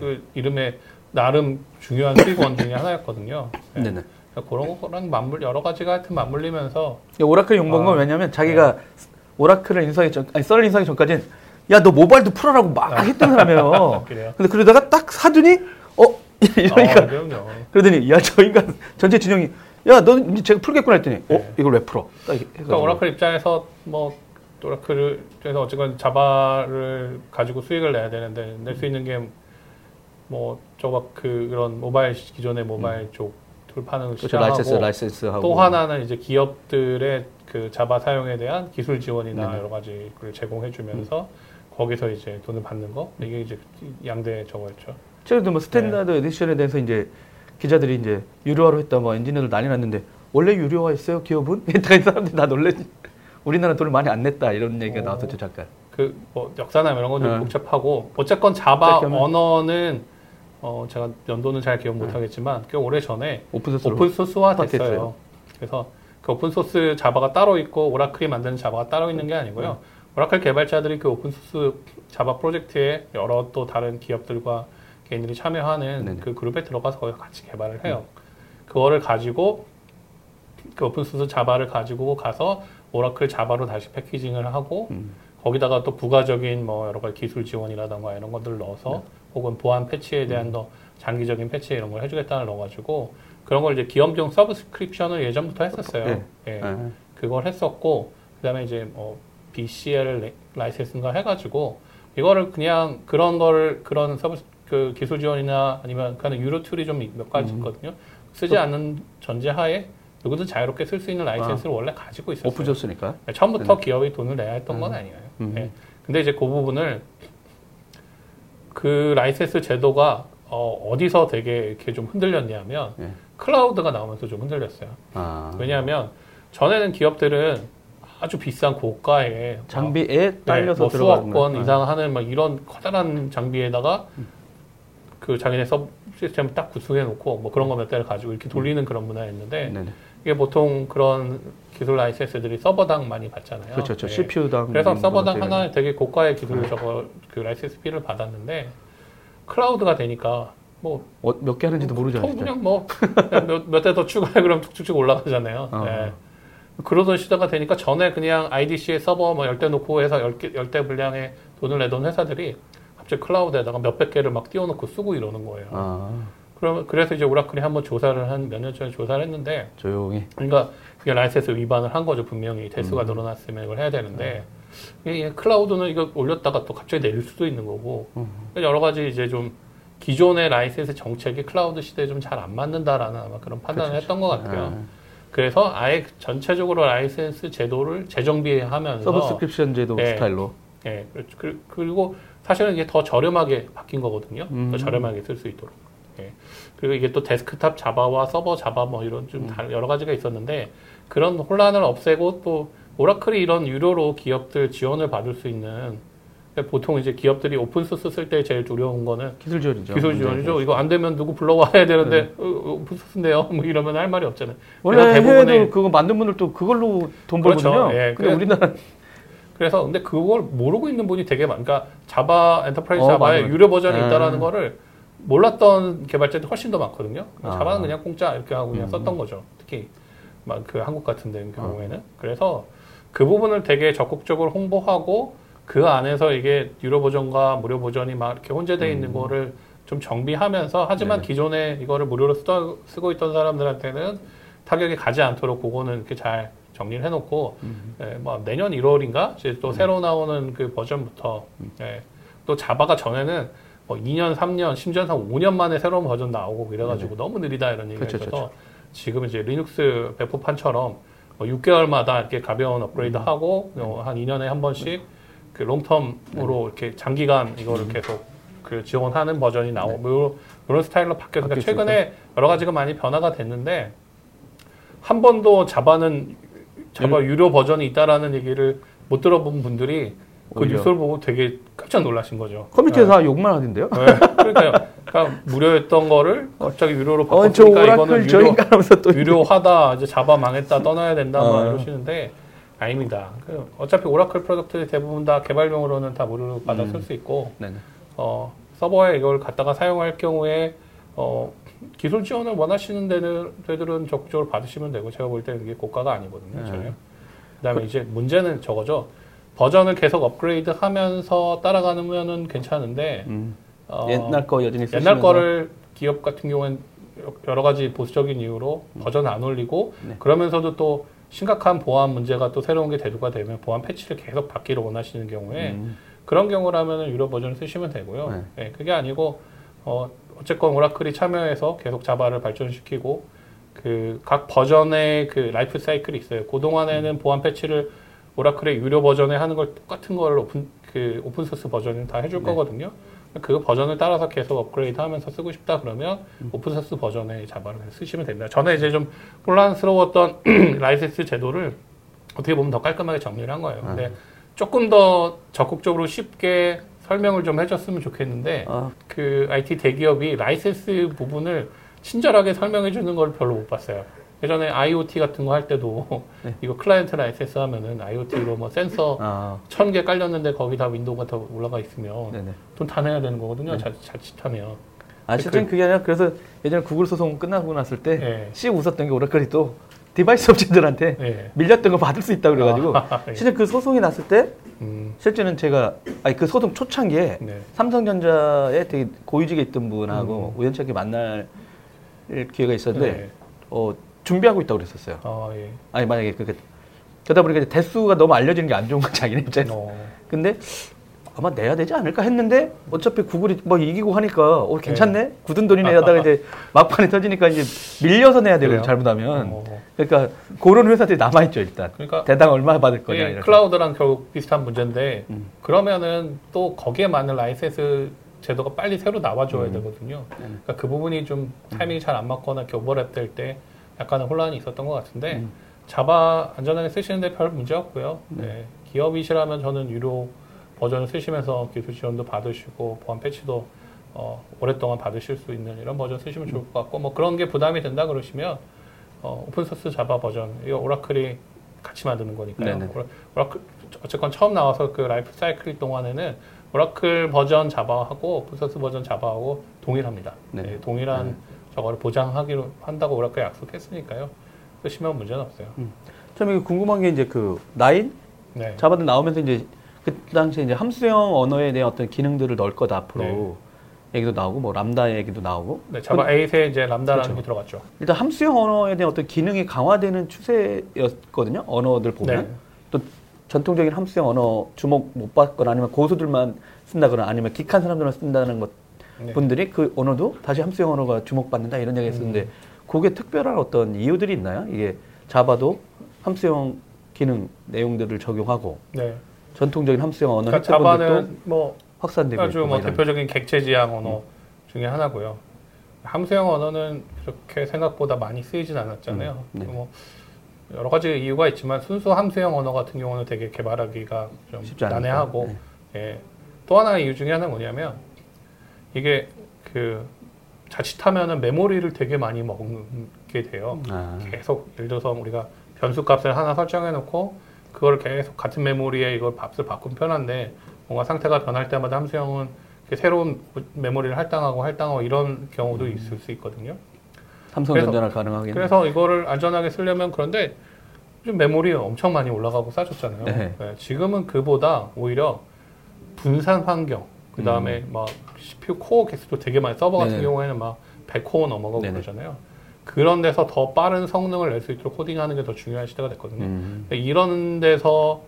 그 이름에 나름 중요한 수익원 중에 하나였거든요. 네. 네네. 그러니까 그런 거랑 맞물 여러 가지가 하여튼 맞물리면서 오라클 건 아, 왜냐면 자기가 오라클을 인수하기 전, 아니 Sun을 인수하기 전까지는 야 너 모바일도 풀어라고 막 했던 사람이에요. 그래요. 근데 그러다가 딱 사더니 어 이러니까 아, 그럼요. 그러더니 야 저 인간 전체 진영이 야 너 이제 제가 풀겠구나 했더니 어 네. 이걸 왜 풀어? 그러니까. 오라클 입장에서 뭐 오라클을 그래서 어쨌건 자바를 가지고 수익을 내야 되는데 낼 수 있는 게 뭐 저거 그 그런 모바일 기존의 모바일 쪽 돌파는 그렇죠 라이센스 라이센스 하고 또 하나는 이제 기업들의 그 자바 사용에 대한 기술 지원이나 네네. 여러 가지를 제공해주면서 거기서 이제 돈을 받는 거 이게 이제 양대 저거였죠. 최근에 뭐 Standard 네. Edition에 대해서 이제 기자들이 이제 유료화로 했다 뭐 엔지니어들 난리 났는데 원래 유료화했어요 기업은? 이따가 이 사람들이 다 놀래지. 우리나라 돈을 많이 안 냈다 이런 얘기가 오. 나왔었죠 잠깐. 그뭐 역사나 이런 건좀 네. 복잡하고 어쨌건 자바 언어는 어 제가 연도는 잘 기억 못 하겠지만 꽤 오래 전에 오픈소스로. 오픈 소스화 스타트 됐어요. 그래서 그 오픈 소스 자바가 따로 있고 오라클이 만드는 자바가 따로 있는 게 아니고요. 오라클 개발자들이 그 오픈 소스 자바 프로젝트에 여러 또 다른 기업들과 개인들이 참여하는 네네. 그 그룹에 들어가서 거기서 같이 개발을 해요. 그거를 가지고 그 오픈 소스 자바를 가지고 가서 오라클 자바로 다시 패키징을 하고 음. 거기다가 또 부가적인 뭐 여러 가지 기술 지원이라던가 이런 것들을 넣어서 네. 혹은 보안 패치에 음. 대한 더 장기적인 패치 이런 걸 해주겠다는 넣어가지고 그런 걸 이제 기업용 subscription을 예전부터 했었어요. 네. 예. 아, 그걸 했었고 그다음에 이제 뭐 BCL 라이센스인가 해가지고 이거를 그냥 그런 걸 그런 서비스 그 기술 지원이나 아니면 그냥 유료 툴이 좀 몇 가지 음. 있거든요. 쓰지 않는 전제하에 누구든 자유롭게 쓸 수 있는 라이센스를 원래 가지고 있었어요. 오픈 소스니까. 네, 처음부터 기업이 돈을 내야 했던 건 아니에요. 음. 네. 근데 이제 그 부분을 그 라이센스 제도가 어, 어디서 되게 이렇게 좀 흔들렸냐면 네. 클라우드가 나오면서 좀 흔들렸어요. 아. 왜냐하면 전에는 기업들은 아주 비싼 고가의 장비에 딸려서 뭐 들어가는 수억 거야. 원 이상 하는 막 이런 커다란 장비에다가 그 자기네 서 시스템을 딱 구성해 놓고 뭐 그런 거 몇 대를 가지고 이렇게 돌리는 그런 문화였는데 네네. 이게 보통 그런 기술 라이센스들이 서버당 많이 받잖아요. 그렇죠. 그렇죠. 네. CPU당. 그래서 서버당 하나 되게 고가의 기술 저거 그 라이센스 fee를 받았는데 클라우드가 되니까 뭐 어, 몇개 하는지도. 통 진짜. 그냥 뭐 몇 대 더 추가해 그러면 툭툭툭 올라가잖아요. 어. 네. 그러던 시대가 되니까 전에 그냥 IDC에 서버 뭐 열대 놓고 해서 열대 분량의 돈을 내던 회사들이 갑자기 클라우드에다가 몇백 개를 막 띄워놓고 쓰고 이러는 거예요. 아, 그러면 그래서 이제 오라클이 한번 조사를 한 몇 년 전에 조사를 했는데 조용히. 그러니까 이게 라이센스 위반을 한 거죠 분명히 대수가 음. 늘어났으면 이걸 해야 되는데 이게 클라우드는 이거 올렸다가 또 갑자기 내릴 수도 있는 거고 음. 여러 가지 이제 좀 기존의 라이센스 정책이 클라우드 시대에 좀 잘 안 맞는다라는 아마 그런 판단을 그렇죠. 했던 것 같아요. 아, 그래서 아예 전체적으로 라이센스 제도를 재정비하면서 subscription 제도 네. 스타일로. 예, 그- 그리고 사실은 이게 더 저렴하게 바뀐 거거든요. 음. 더 저렴하게 쓸 수 있도록. 예. 그리고 이게 또 데스크탑 자바와 서버 자바 뭐 이런 음. 좀 다른 여러 가지가 있었는데 그런 혼란을 없애고 또 오라클이 이런 유료로 기업들 지원을 받을 수 있는 보통 이제 기업들이 오픈 소스 쓸 때 제일 두려운 거는 기술 지원이죠. 기술 지원이죠. 이거 안 되면 누구 불러와야 되는데 어, 어, 오픈 소스인데요. 뭐 이러면 할 말이 없잖아요. 원래 대부분의- 그거 만든 분들도 그걸로 돈 그렇죠. 벌거든요. 예, 근데 우리나라 그래서 근데 그걸 모르고 있는 분이 되게 많. 그러니까 자바 Enterprise 어, 자바에 맞아요. 유료 버전이 음. 있다라는 거를 몰랐던 개발자들이 훨씬 더 많거든요. 아. 자바는 그냥 공짜 이렇게 하고 그냥 음. 썼던 거죠. 특히 막 그 한국 같은 데 경우에는 그래서 그 부분을 되게 적극적으로 홍보하고 그 안에서 이게 유료 버전과 무료 버전이 막 이렇게 혼재되어 있는 음. 거를 좀 정비하면서 하지만 네네. 기존에 이거를 무료로 쓰다, 쓰고 있던 사람들한테는 타격이 가지 않도록 그거는 이렇게 잘 정리를 해놓고 음. 예, 뭐 내년 1월인가 이제 또 새로 나오는 그 버전부터 음. 예, 또 자바가 전에는 뭐 2년, 3년, 심지어 한 5년 만에 새로운 버전 나오고 이래가지고 너무 느리다 이런 얘기가 그쵸, 있어서 지금 이제 리눅스 배포판처럼 뭐 6개월마다 이렇게 가벼운 업그레이드 음. 하고 어, 한 2년에 한 번씩 그 long term으로 이렇게 장기간 이거를 음. 계속 그 지원하는 버전이 나오고 뭐 이런 스타일로 바뀌어서 그러니까 바뀌었으니까. 최근에 여러 가지가 많이 변화가 됐는데 한 번도 자바는 자바 유료 버전이 있다라는 얘기를 못 들어본 분들이 그 오히려. 뉴스를 보고 되게 깜짝 놀라신 거죠. 커뮤니티에서 다 욕만 하던데요. 네. 그러니까요. 그러니까 무료였던 거를 갑자기 유료로 어, 저 바꿨으니까 이거는 오라클 유료, 저인가 하면서 또 유료하다 이제 자바 망했다 떠나야 된다 막 어. 이러시는데 아닙니다. 그 어차피 오라클 product 대부분 다 개발용으로는 다 무료로 받아 음. 쓸수 있고. 어, 서버에 이걸 갖다가 사용할 경우에 어, 기술 지원을 원하시는 데들, 데들은 적극적으로 받으시면 되고 제가 볼 때는 이게 고가가 아니거든요. 네. 전혀. 그다음에 이제 문제는 저거죠. 버전을 계속 업그레이드 하면서 따라가면은 괜찮은데 음. 어, 옛날 거 여전히 쓰시면서 옛날 거를 기업 같은 경우엔 여러 가지 보수적인 이유로 버전 안 올리고 네. 그러면서도 또 심각한 보안 문제가 또 새로운 게 대두가 되면 보안 패치를 계속 받기를 원하시는 경우에 음. 그런 경우라면 유료 버전을 쓰시면 되고요. 네. 네, 그게 아니고 어, 어쨌건 오라클이 참여해서 계속 자바를 발전시키고 그 각 버전의 그 라이프 사이클이 있어요. 그 동안에는 보안 패치를 오라클의 유료 버전에 하는 걸 똑같은 걸 오픈 그 오픈 소스 버전은 다 해줄 네. 거거든요. 그 버전을 따라서 계속 업그레이드 하면서 쓰고 싶다 그러면 음. 오픈 소스 버전의 자바를 쓰시면 됩니다. 전에 이제 좀 혼란스러웠던 라이센스 제도를 어떻게 보면 더 깔끔하게 정리를 한 거예요. 근데 조금 더 적극적으로 쉽게 설명을 좀 해줬으면 좋겠는데 아, 그 IT 대기업이 라이센스 부분을 친절하게 설명해 주는 걸 별로 못 봤어요. 예전에 IoT 같은 거 할 때도 네. 이거 클라이언트 라이센스 하면은 IoT로 뭐 센서 아, 천개 깔렸는데 거기 다 윈도우가 더 올라가 있으면. 돈 다 내야 되는 거거든요. 네. 자, 자칫하면. 아, 실제 그게 아니라 그래서 예전에 구글 소송 끝나고 났을 때 네. 씩 웃었던 게 오라클이 또 device 업체들한테 네. 밀렸던 거 받을 수 있다 그래가지고 아, 예. 실제 그 소송이 났을 때 음, 실제는 제가 아니 그 소송 초창기에 네. 삼성전자에 되게 고위직에 있던 분하고 음. 우연찮게 만날 기회가 있었는데 네. 어, 준비하고 있다고 그랬었어요. 아, 예. 아니 만약에 그게 그러다 보니까 대수가 너무 알려지는 게 안 좋은 건 자기네 입장에서. 어, 근데 아마 내야 되지 않을까 했는데 어차피 구글이 뭐 이기고 하니까 어 괜찮네 굳은 돈이네 하다가 이제 막판에 터지니까 이제 밀려서 내야 되거든요? 잘못하면 어. 그러니까 그런 회사들이 남아 있죠 일단 그러니까 대당 얼마 받을 거냐 이게 이렇게. cloud랑 결국 비슷한 문제인데 음. 그러면은 또 거기에 맞는 라이센스 제도가 빨리 새로 나와줘야 음. 되거든요. 그러니까 그 부분이 좀 타이밍이 잘 안 맞거나 오버랩 될때 약간의 혼란이 있었던 것 같은데 음. 자바 안전하게 쓰시는데 별 문제 없고요. 네. 기업이시라면 저는 유료 버전을 쓰시면서 기술 지원도 받으시고 보안 패치도 어, 오랫동안 받으실 수 있는 이런 버전 쓰시면 좋을 것 같고 뭐 그런 게 부담이 된다 그러시면 어, open source 자바 버전 이거 오라클이 같이 만드는 거니까요. 네네. 오라- 오라클 어쨌건 처음 나와서 그 라이프 사이클 동안에는 오라클 버전 자바하고 open source 버전 자바하고 동일합니다. 네네. 네, 동일한 저거를 보장하기로 한다고 오라클 약속했으니까요. 쓰시면 문제는 없어요. 참 이게 궁금한 게 이제 그 nine 네. 자바들 나오면서 이제 그 당시에 이제 함수형 언어에 대한 어떤 기능들을 넣을 거다 앞으로 네. 얘기도 나오고 뭐 람다 얘기도 나오고 네, 자바 8에 이제 람다라는 그렇죠. 게 들어갔죠. 일단 함수형 언어에 대한 어떤 기능이 강화되는 추세였거든요 언어들 보면 네. 또 전통적인 함수형 언어 주목 못 받거나 아니면 고수들만 쓴다거나 아니면 기칸 사람들만 쓴다는 것 네. 분들이 그 언어도 다시 함수형 언어가 주목받는다 이런 얘기 했었는데 음. 그게 특별한 어떤 이유들이 있나요? 이게 자바도 함수형 기능 내용들을 적용하고 네. 전통적인 함수형 언어 그러니까 자바는 뭐 확산되고 아주 뭐막 이런. 대표적인 객체 지향 언어 중에 하나고요. 함수형 언어는 그렇게 생각보다 많이 쓰이진 않았잖아요. 음, 네. 뭐 여러 가지 이유가 있지만 순수 함수형 언어 같은 경우는 되게 개발하기가 좀. 난해하고 네. 예. 또 하나의 이유 중에 하나는 뭐냐면 이게 그 자칫하면은 메모리를 되게 많이 먹게 돼요. 아, 계속 예를 들어서 우리가 변수 값을 하나 설정해 놓고 그걸 계속 같은 메모리에 이걸 값을 바꾸면 편한데 뭔가 상태가 변할 때마다 함수형은 새로운 메모리를 할당하고 할당하고 이런 경우도 있을 수 있거든요. 삼성 그래서- 전자나 가능하겠네. 그래서 이거를 안전하게 쓰려면 그런데 좀 메모리 엄청 많이 올라가고 싸졌잖아요. 네. 네, 지금은 그보다 오히려 분산 환경, 그 다음에 막 CPU 코어 개수도 되게 많이 서버 같은 음. 네네. 경우에는 막 100코어 넘어가고 네네. 그러잖아요. 그런 데서 더 빠른 성능을 낼 수 있도록 코딩하는 게 더 중요한 시대가 됐거든요. 음, 근데 이런 데서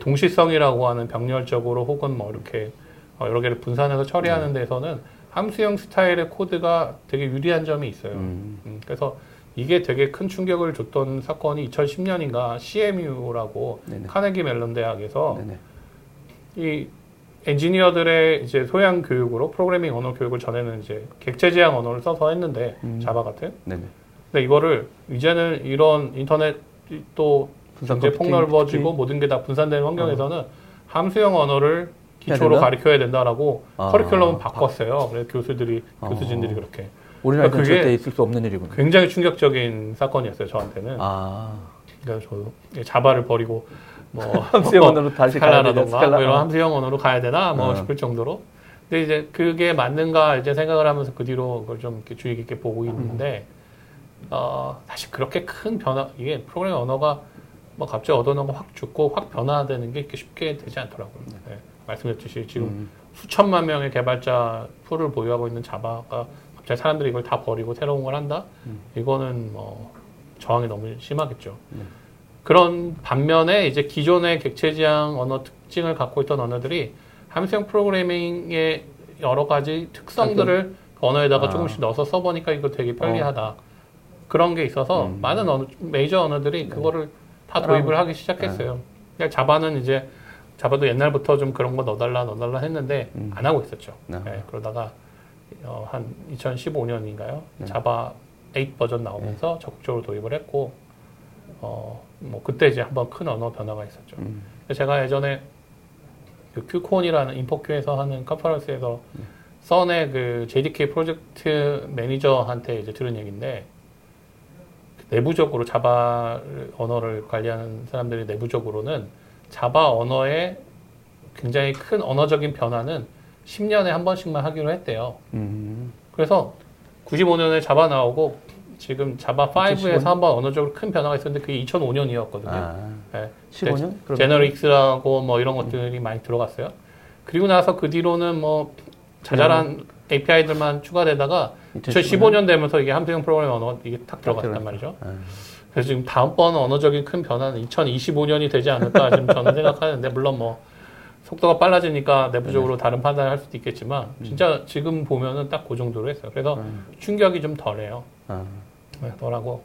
동시성이라고 하는 병렬적으로 혹은 뭐 이렇게 어, 여러 개를 분산해서 처리하는 네. 데서는 함수형 스타일의 코드가 되게 유리한 점이 있어요. 음, 음, 그래서 이게 되게 큰 충격을 줬던 사건이 2010년인가 CMU라고 네네. 카네기 멜론 대학에서 네네. 이 엔지니어들의 이제 소양 교육으로 프로그래밍 언어 교육을 전에는 이제 객체 지향 언어를 써서 했는데 음. 자바 같은. 네네. 근데 이거를 이제는 이런 인터넷 또 분산 computing 폭넓어지고 모든 게 다 분산되는 환경에서는 함수형 언어를 기초로? 가르쳐야 된다라고 아. 커리큘럼을 바꿨어요. 그래서 교수들이 아. 교수진들이 그렇게 우리나라에서 그게 절대 있을 수 없는 일이군요. 굉장히 충격적인 사건이었어요. 저한테는. 아, 그래서 저도 자바를 버리고 뭐 함수형 언어로 다시 가야 되냐, 스칼라라던가 스칼라. 뭐 이런 어. 함수형 언어로 가야 되나 뭐 어. 싶을 정도로. 근데 이제 그게 맞는가 이제 생각을 하면서 그 뒤로 그걸 좀 이렇게 주의 깊게 보고 있는데 어, 사실 그렇게 큰 변화 이게 프로그래밍 언어가 뭐 갑자기 놓은 거확 죽고 확 변화되는 게 이렇게 쉽게 되지 않더라고요. 네. 말씀드렸듯이 지금 음, 수천만 명의 개발자 풀을 보유하고 있는 자바가 갑자기 사람들이 이걸 다 버리고 새로운 걸 한다? 음. 이거는 뭐 저항이 너무 심하겠죠. 음. 그런 반면에 이제 기존의 객체 지향 언어 특징을 갖고 있던 언어들이 함수형 프로그래밍의 여러 가지 특성들을 그 언어에다가 아. 조금씩 넣어서 써보니까 이거 되게 편리하다. 그런 게 있어서 음. 많은 언어, 메이저 언어들이 그거를 다. 도입을 하기 시작했어요. 그냥 자바는 이제 자바도 옛날부터 좀 그런 거 넣어달라 넣어달라 했는데 음. 안 하고 있었죠. 아. 네, 그러다가 어, 한 2015년인가요? 네. 자바 8 버전 나오면서 적극적으로 도입을 했고 어, 뭐 그때 이제 한번 큰 언어 변화가 있었죠. 음. 제가 예전에 그 큐콘이라는 인포큐에서 하는 컨퍼런스에서 선의 그 JDK 프로젝트 매니저한테 이제 들은 얘기인데 내부적으로 자바 언어를 관리하는 사람들이 내부적으로는 자바 언어의 굉장히 큰 언어적인 변화는 10년에 한 번씩만 하기로 했대요. 음, 그래서 95년에 자바 나오고 지금 자바 5에서 2015년? 한번 언어적으로 큰 변화가 있었는데 그게 2005년이었거든요. 아, 네. 15년? 그럼 제너릭스라고 뭐 이런 것들이 많이 들어갔어요. 그리고 나서 그 뒤로는 뭐 자잘한 API들만 추가되다가 2015년 되면서 이게 함수형 프로그램 언어 이게 탁 들어갔단. 말이죠. 아, 그래서 지금 다음번 언어적인 큰 변화는 2025년이 되지 않을까 지금 저는 생각하는데 물론 뭐 속도가 빨라지니까 내부적으로 다른 판단을 할 수도 있겠지만 진짜 지금 보면은 딱 그 정도로 했어요. 그래서 음. 충격이 좀 덜해요. 아, 네, 덜하고.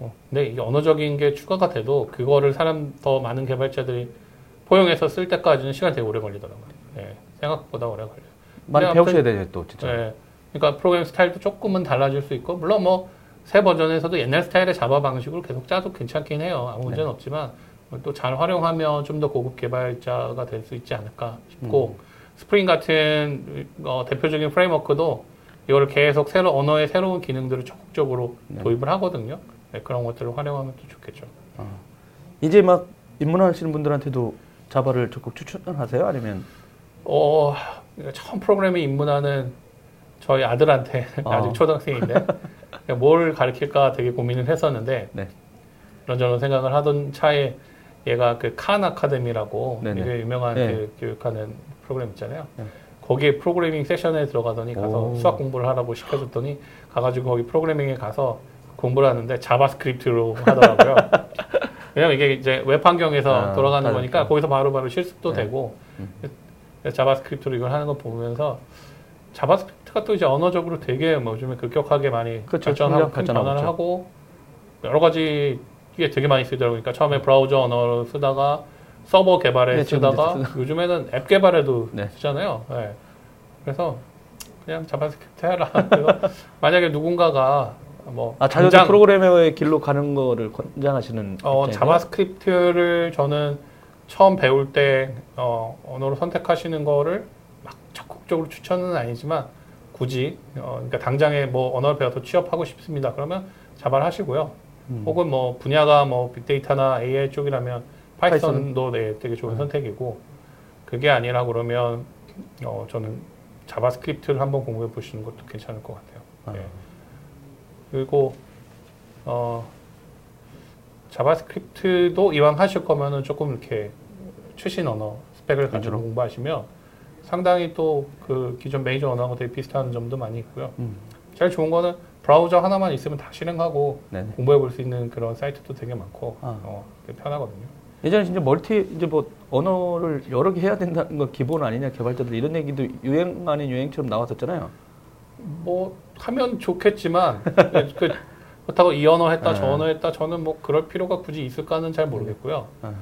어, 근데 이게 언어적인 게 추가가 돼도 그거를 사람 더 많은 개발자들이 포용해서 쓸 때까지는 시간 이 되게 오래 걸리더라고요. 네, 생각보다 오래 걸려요. 많이 배우셔야 돼요, 또 진짜. 네, 그러니까 프로그램 스타일도 조금은 달라질 수 있고 물론 뭐 새 버전에서도 옛날 스타일의 자바 방식으로 계속 짜도 괜찮긴 해요. 아무 문제는 없지만 또 잘 활용하면 좀 더 고급 개발자가 될 수 있지 않을까 싶고 스프링 같은 어, 대표적인 framework도 이거를 계속 새로 언어의 새로운 기능들을 적극적으로 네. 도입을 하거든요. 네, 그런 것들을 활용하면 또 좋겠죠. 이제 막 입문하시는 분들한테도 자바를 적극 추천하세요? 아니면 어, 처음 프로그램에 입문하는 저희 아들한테 어. 아직 초등학생인데 뭘 가르칠까 되게 고민을 했었는데 네. 이런저런 생각을 하던 차에 얘가 그 칸 아카데미라고. 되게 유명한 네. 그 교육하는 프로그램 있잖아요. 네. 거기에 프로그래밍 세션에 들어가더니 가서 오. 수학 공부를 하라고 시켜줬더니 가가지고 거기 프로그래밍에 가서 공부를 하는데 자바스크립트로 하더라고요. 왜냐면 이게 이제 웹 환경에서 아, 돌아가는 다르니까. 거니까 거기서 바로바로 실습도 네. 되고 음. 자바스크립트로 이걸 하는 거 보면서 자바스크립트가 또 이제 언어적으로 되게 뭐 요즘에 급격하게 많이 그렇죠. 발전하고 큰 변화를. 하고 여러 가지 이게 되게 많이 쓰더라고요. 그러니까 처음에 브라우저 언어로 쓰다가 서버 개발에 네, 쓰다가 요즘에는 앱 개발에도 네. 쓰잖아요. 네. 그래서 그냥 자바스크립트 해라. 만약에 누군가가 뭐 아 자녀도 당장 프로그래머의 길로 가는 거를 권장하시는 어? 자바스크립트를 저는 처음 배울 때 어, 언어로 선택하시는 거를 막 적극적으로 추천은 아니지만 굳이 어, 그러니까 당장에 뭐 언어를 배워서 취업하고 싶습니다. 그러면 자바를 하시고요. 음. 혹은 뭐 분야가 뭐 big data나 AI 쪽이라면 파이썬도 네, 되게 좋은 음. 선택이고 그게 아니라 그러면 어, 저는 자바스크립트를 한번 공부해 보시는 것도 괜찮을 것 같아요. 아. 예. 그리고 어, 자바스크립트도 이왕 하실 거면은 조금 이렇게 최신 언어 스펙을 가지고 위주로. 공부하시면 상당히 또 그 기존 메이저 언어하고 되게 비슷한 점도 많이 있고요. 음. 제일 좋은 거는 브라우저 하나만 있으면 다 실행하고 네네. 공부해 볼 수 있는 그런 사이트도 되게 많고 아. 어, 되게 편하거든요. 예전에 진짜 멀티 이제 뭐 언어를 여러 개 해야 된다는 거 기본 아니냐 개발자들 이런 얘기도 유행 아닌 유행처럼 나왔었잖아요. 뭐 하면 좋겠지만 그, 그렇다고 이 언어 했다 저 아. 언어 했다 저는 뭐 그럴 필요가 굳이 있을까는 잘 모르겠고요. 아.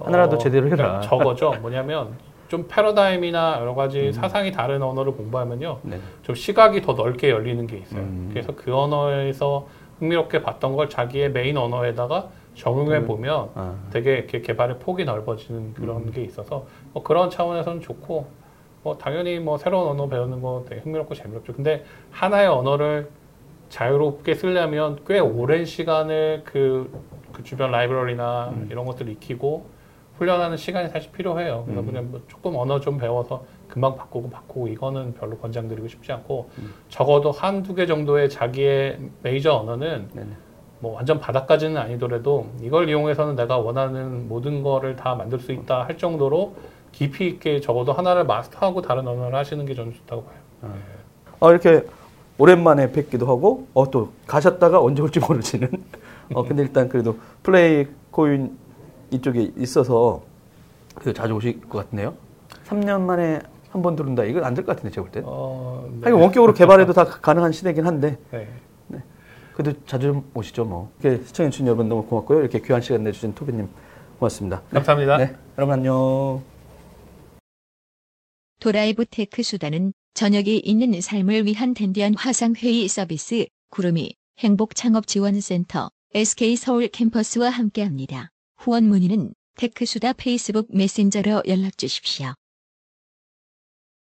하나라도 제대로 해라. 그러니까 저거죠. 뭐냐면 좀 패러다임이나 여러 가지 음. 사상이 다른 언어를 공부하면요. 네. 좀 시각이 더 넓게 열리는 게 있어요. 음. 그래서 그 언어에서 흥미롭게 봤던 걸 자기의 메인 언어에다가 적용해 음. 보면 아. 되게 이렇게 개발의 폭이 넓어지는 그런 음. 게 있어서 뭐 그런 차원에서는 좋고 뭐 당연히 뭐 새로운 언어 배우는 거 되게 흥미롭고 재미롭죠. 근데 하나의 언어를 자유롭게 쓰려면 꽤 오랜 시간을 그, 그 주변 라이브러리나 음. 이런 것들 을 익히고 훈련하는 시간이 사실 필요해요. 그래서 음. 그냥 뭐 조금 언어 좀 배워서 금방 바꾸고 바꾸고 이거는 별로 권장드리고 싶지 않고 음. 적어도 한두 개 정도의 자기의 메이저 언어는 네네. 뭐 완전 바닥까지는 아니더라도 이걸 이용해서는 내가 원하는 모든 거를 다 만들 수 있다 할 정도로 깊이 있게 적어도 하나를 마스터하고 다른 언어를 하시는 게 저는 좋다고 봐요. 어, 이렇게 오랜만에 뵙기도 하고, 어, 또 가셨다가 언제 올지 모르시는. 어, 근데 일단 그래도 플레이 코인 이쪽에 있어서 그래도 자주 오실 것 같네요. 3년 만에 한 번 들어온다. 이건 안 될 것 같은데, 제가 볼 때. 어, 네. 하긴 원격으로 개발해도 다 가능한 시대긴 한데, 네. 그래도 자주 좀 오시죠, 뭐. 이렇게 시청해주신 여러분 너무 고맙고요. 이렇게 귀한 시간 내주신 토비님 고맙습니다. 감사합니다. 네, 여러분 안녕. 도라이브 테크수다는 저녁이 있는 삶을 위한 댄디한 화상회의 서비스 구루미 행복창업지원센터 SK 서울 캠퍼스와 함께합니다. 후원 문의는 테크수다 페이스북 메신저로 연락 주십시오.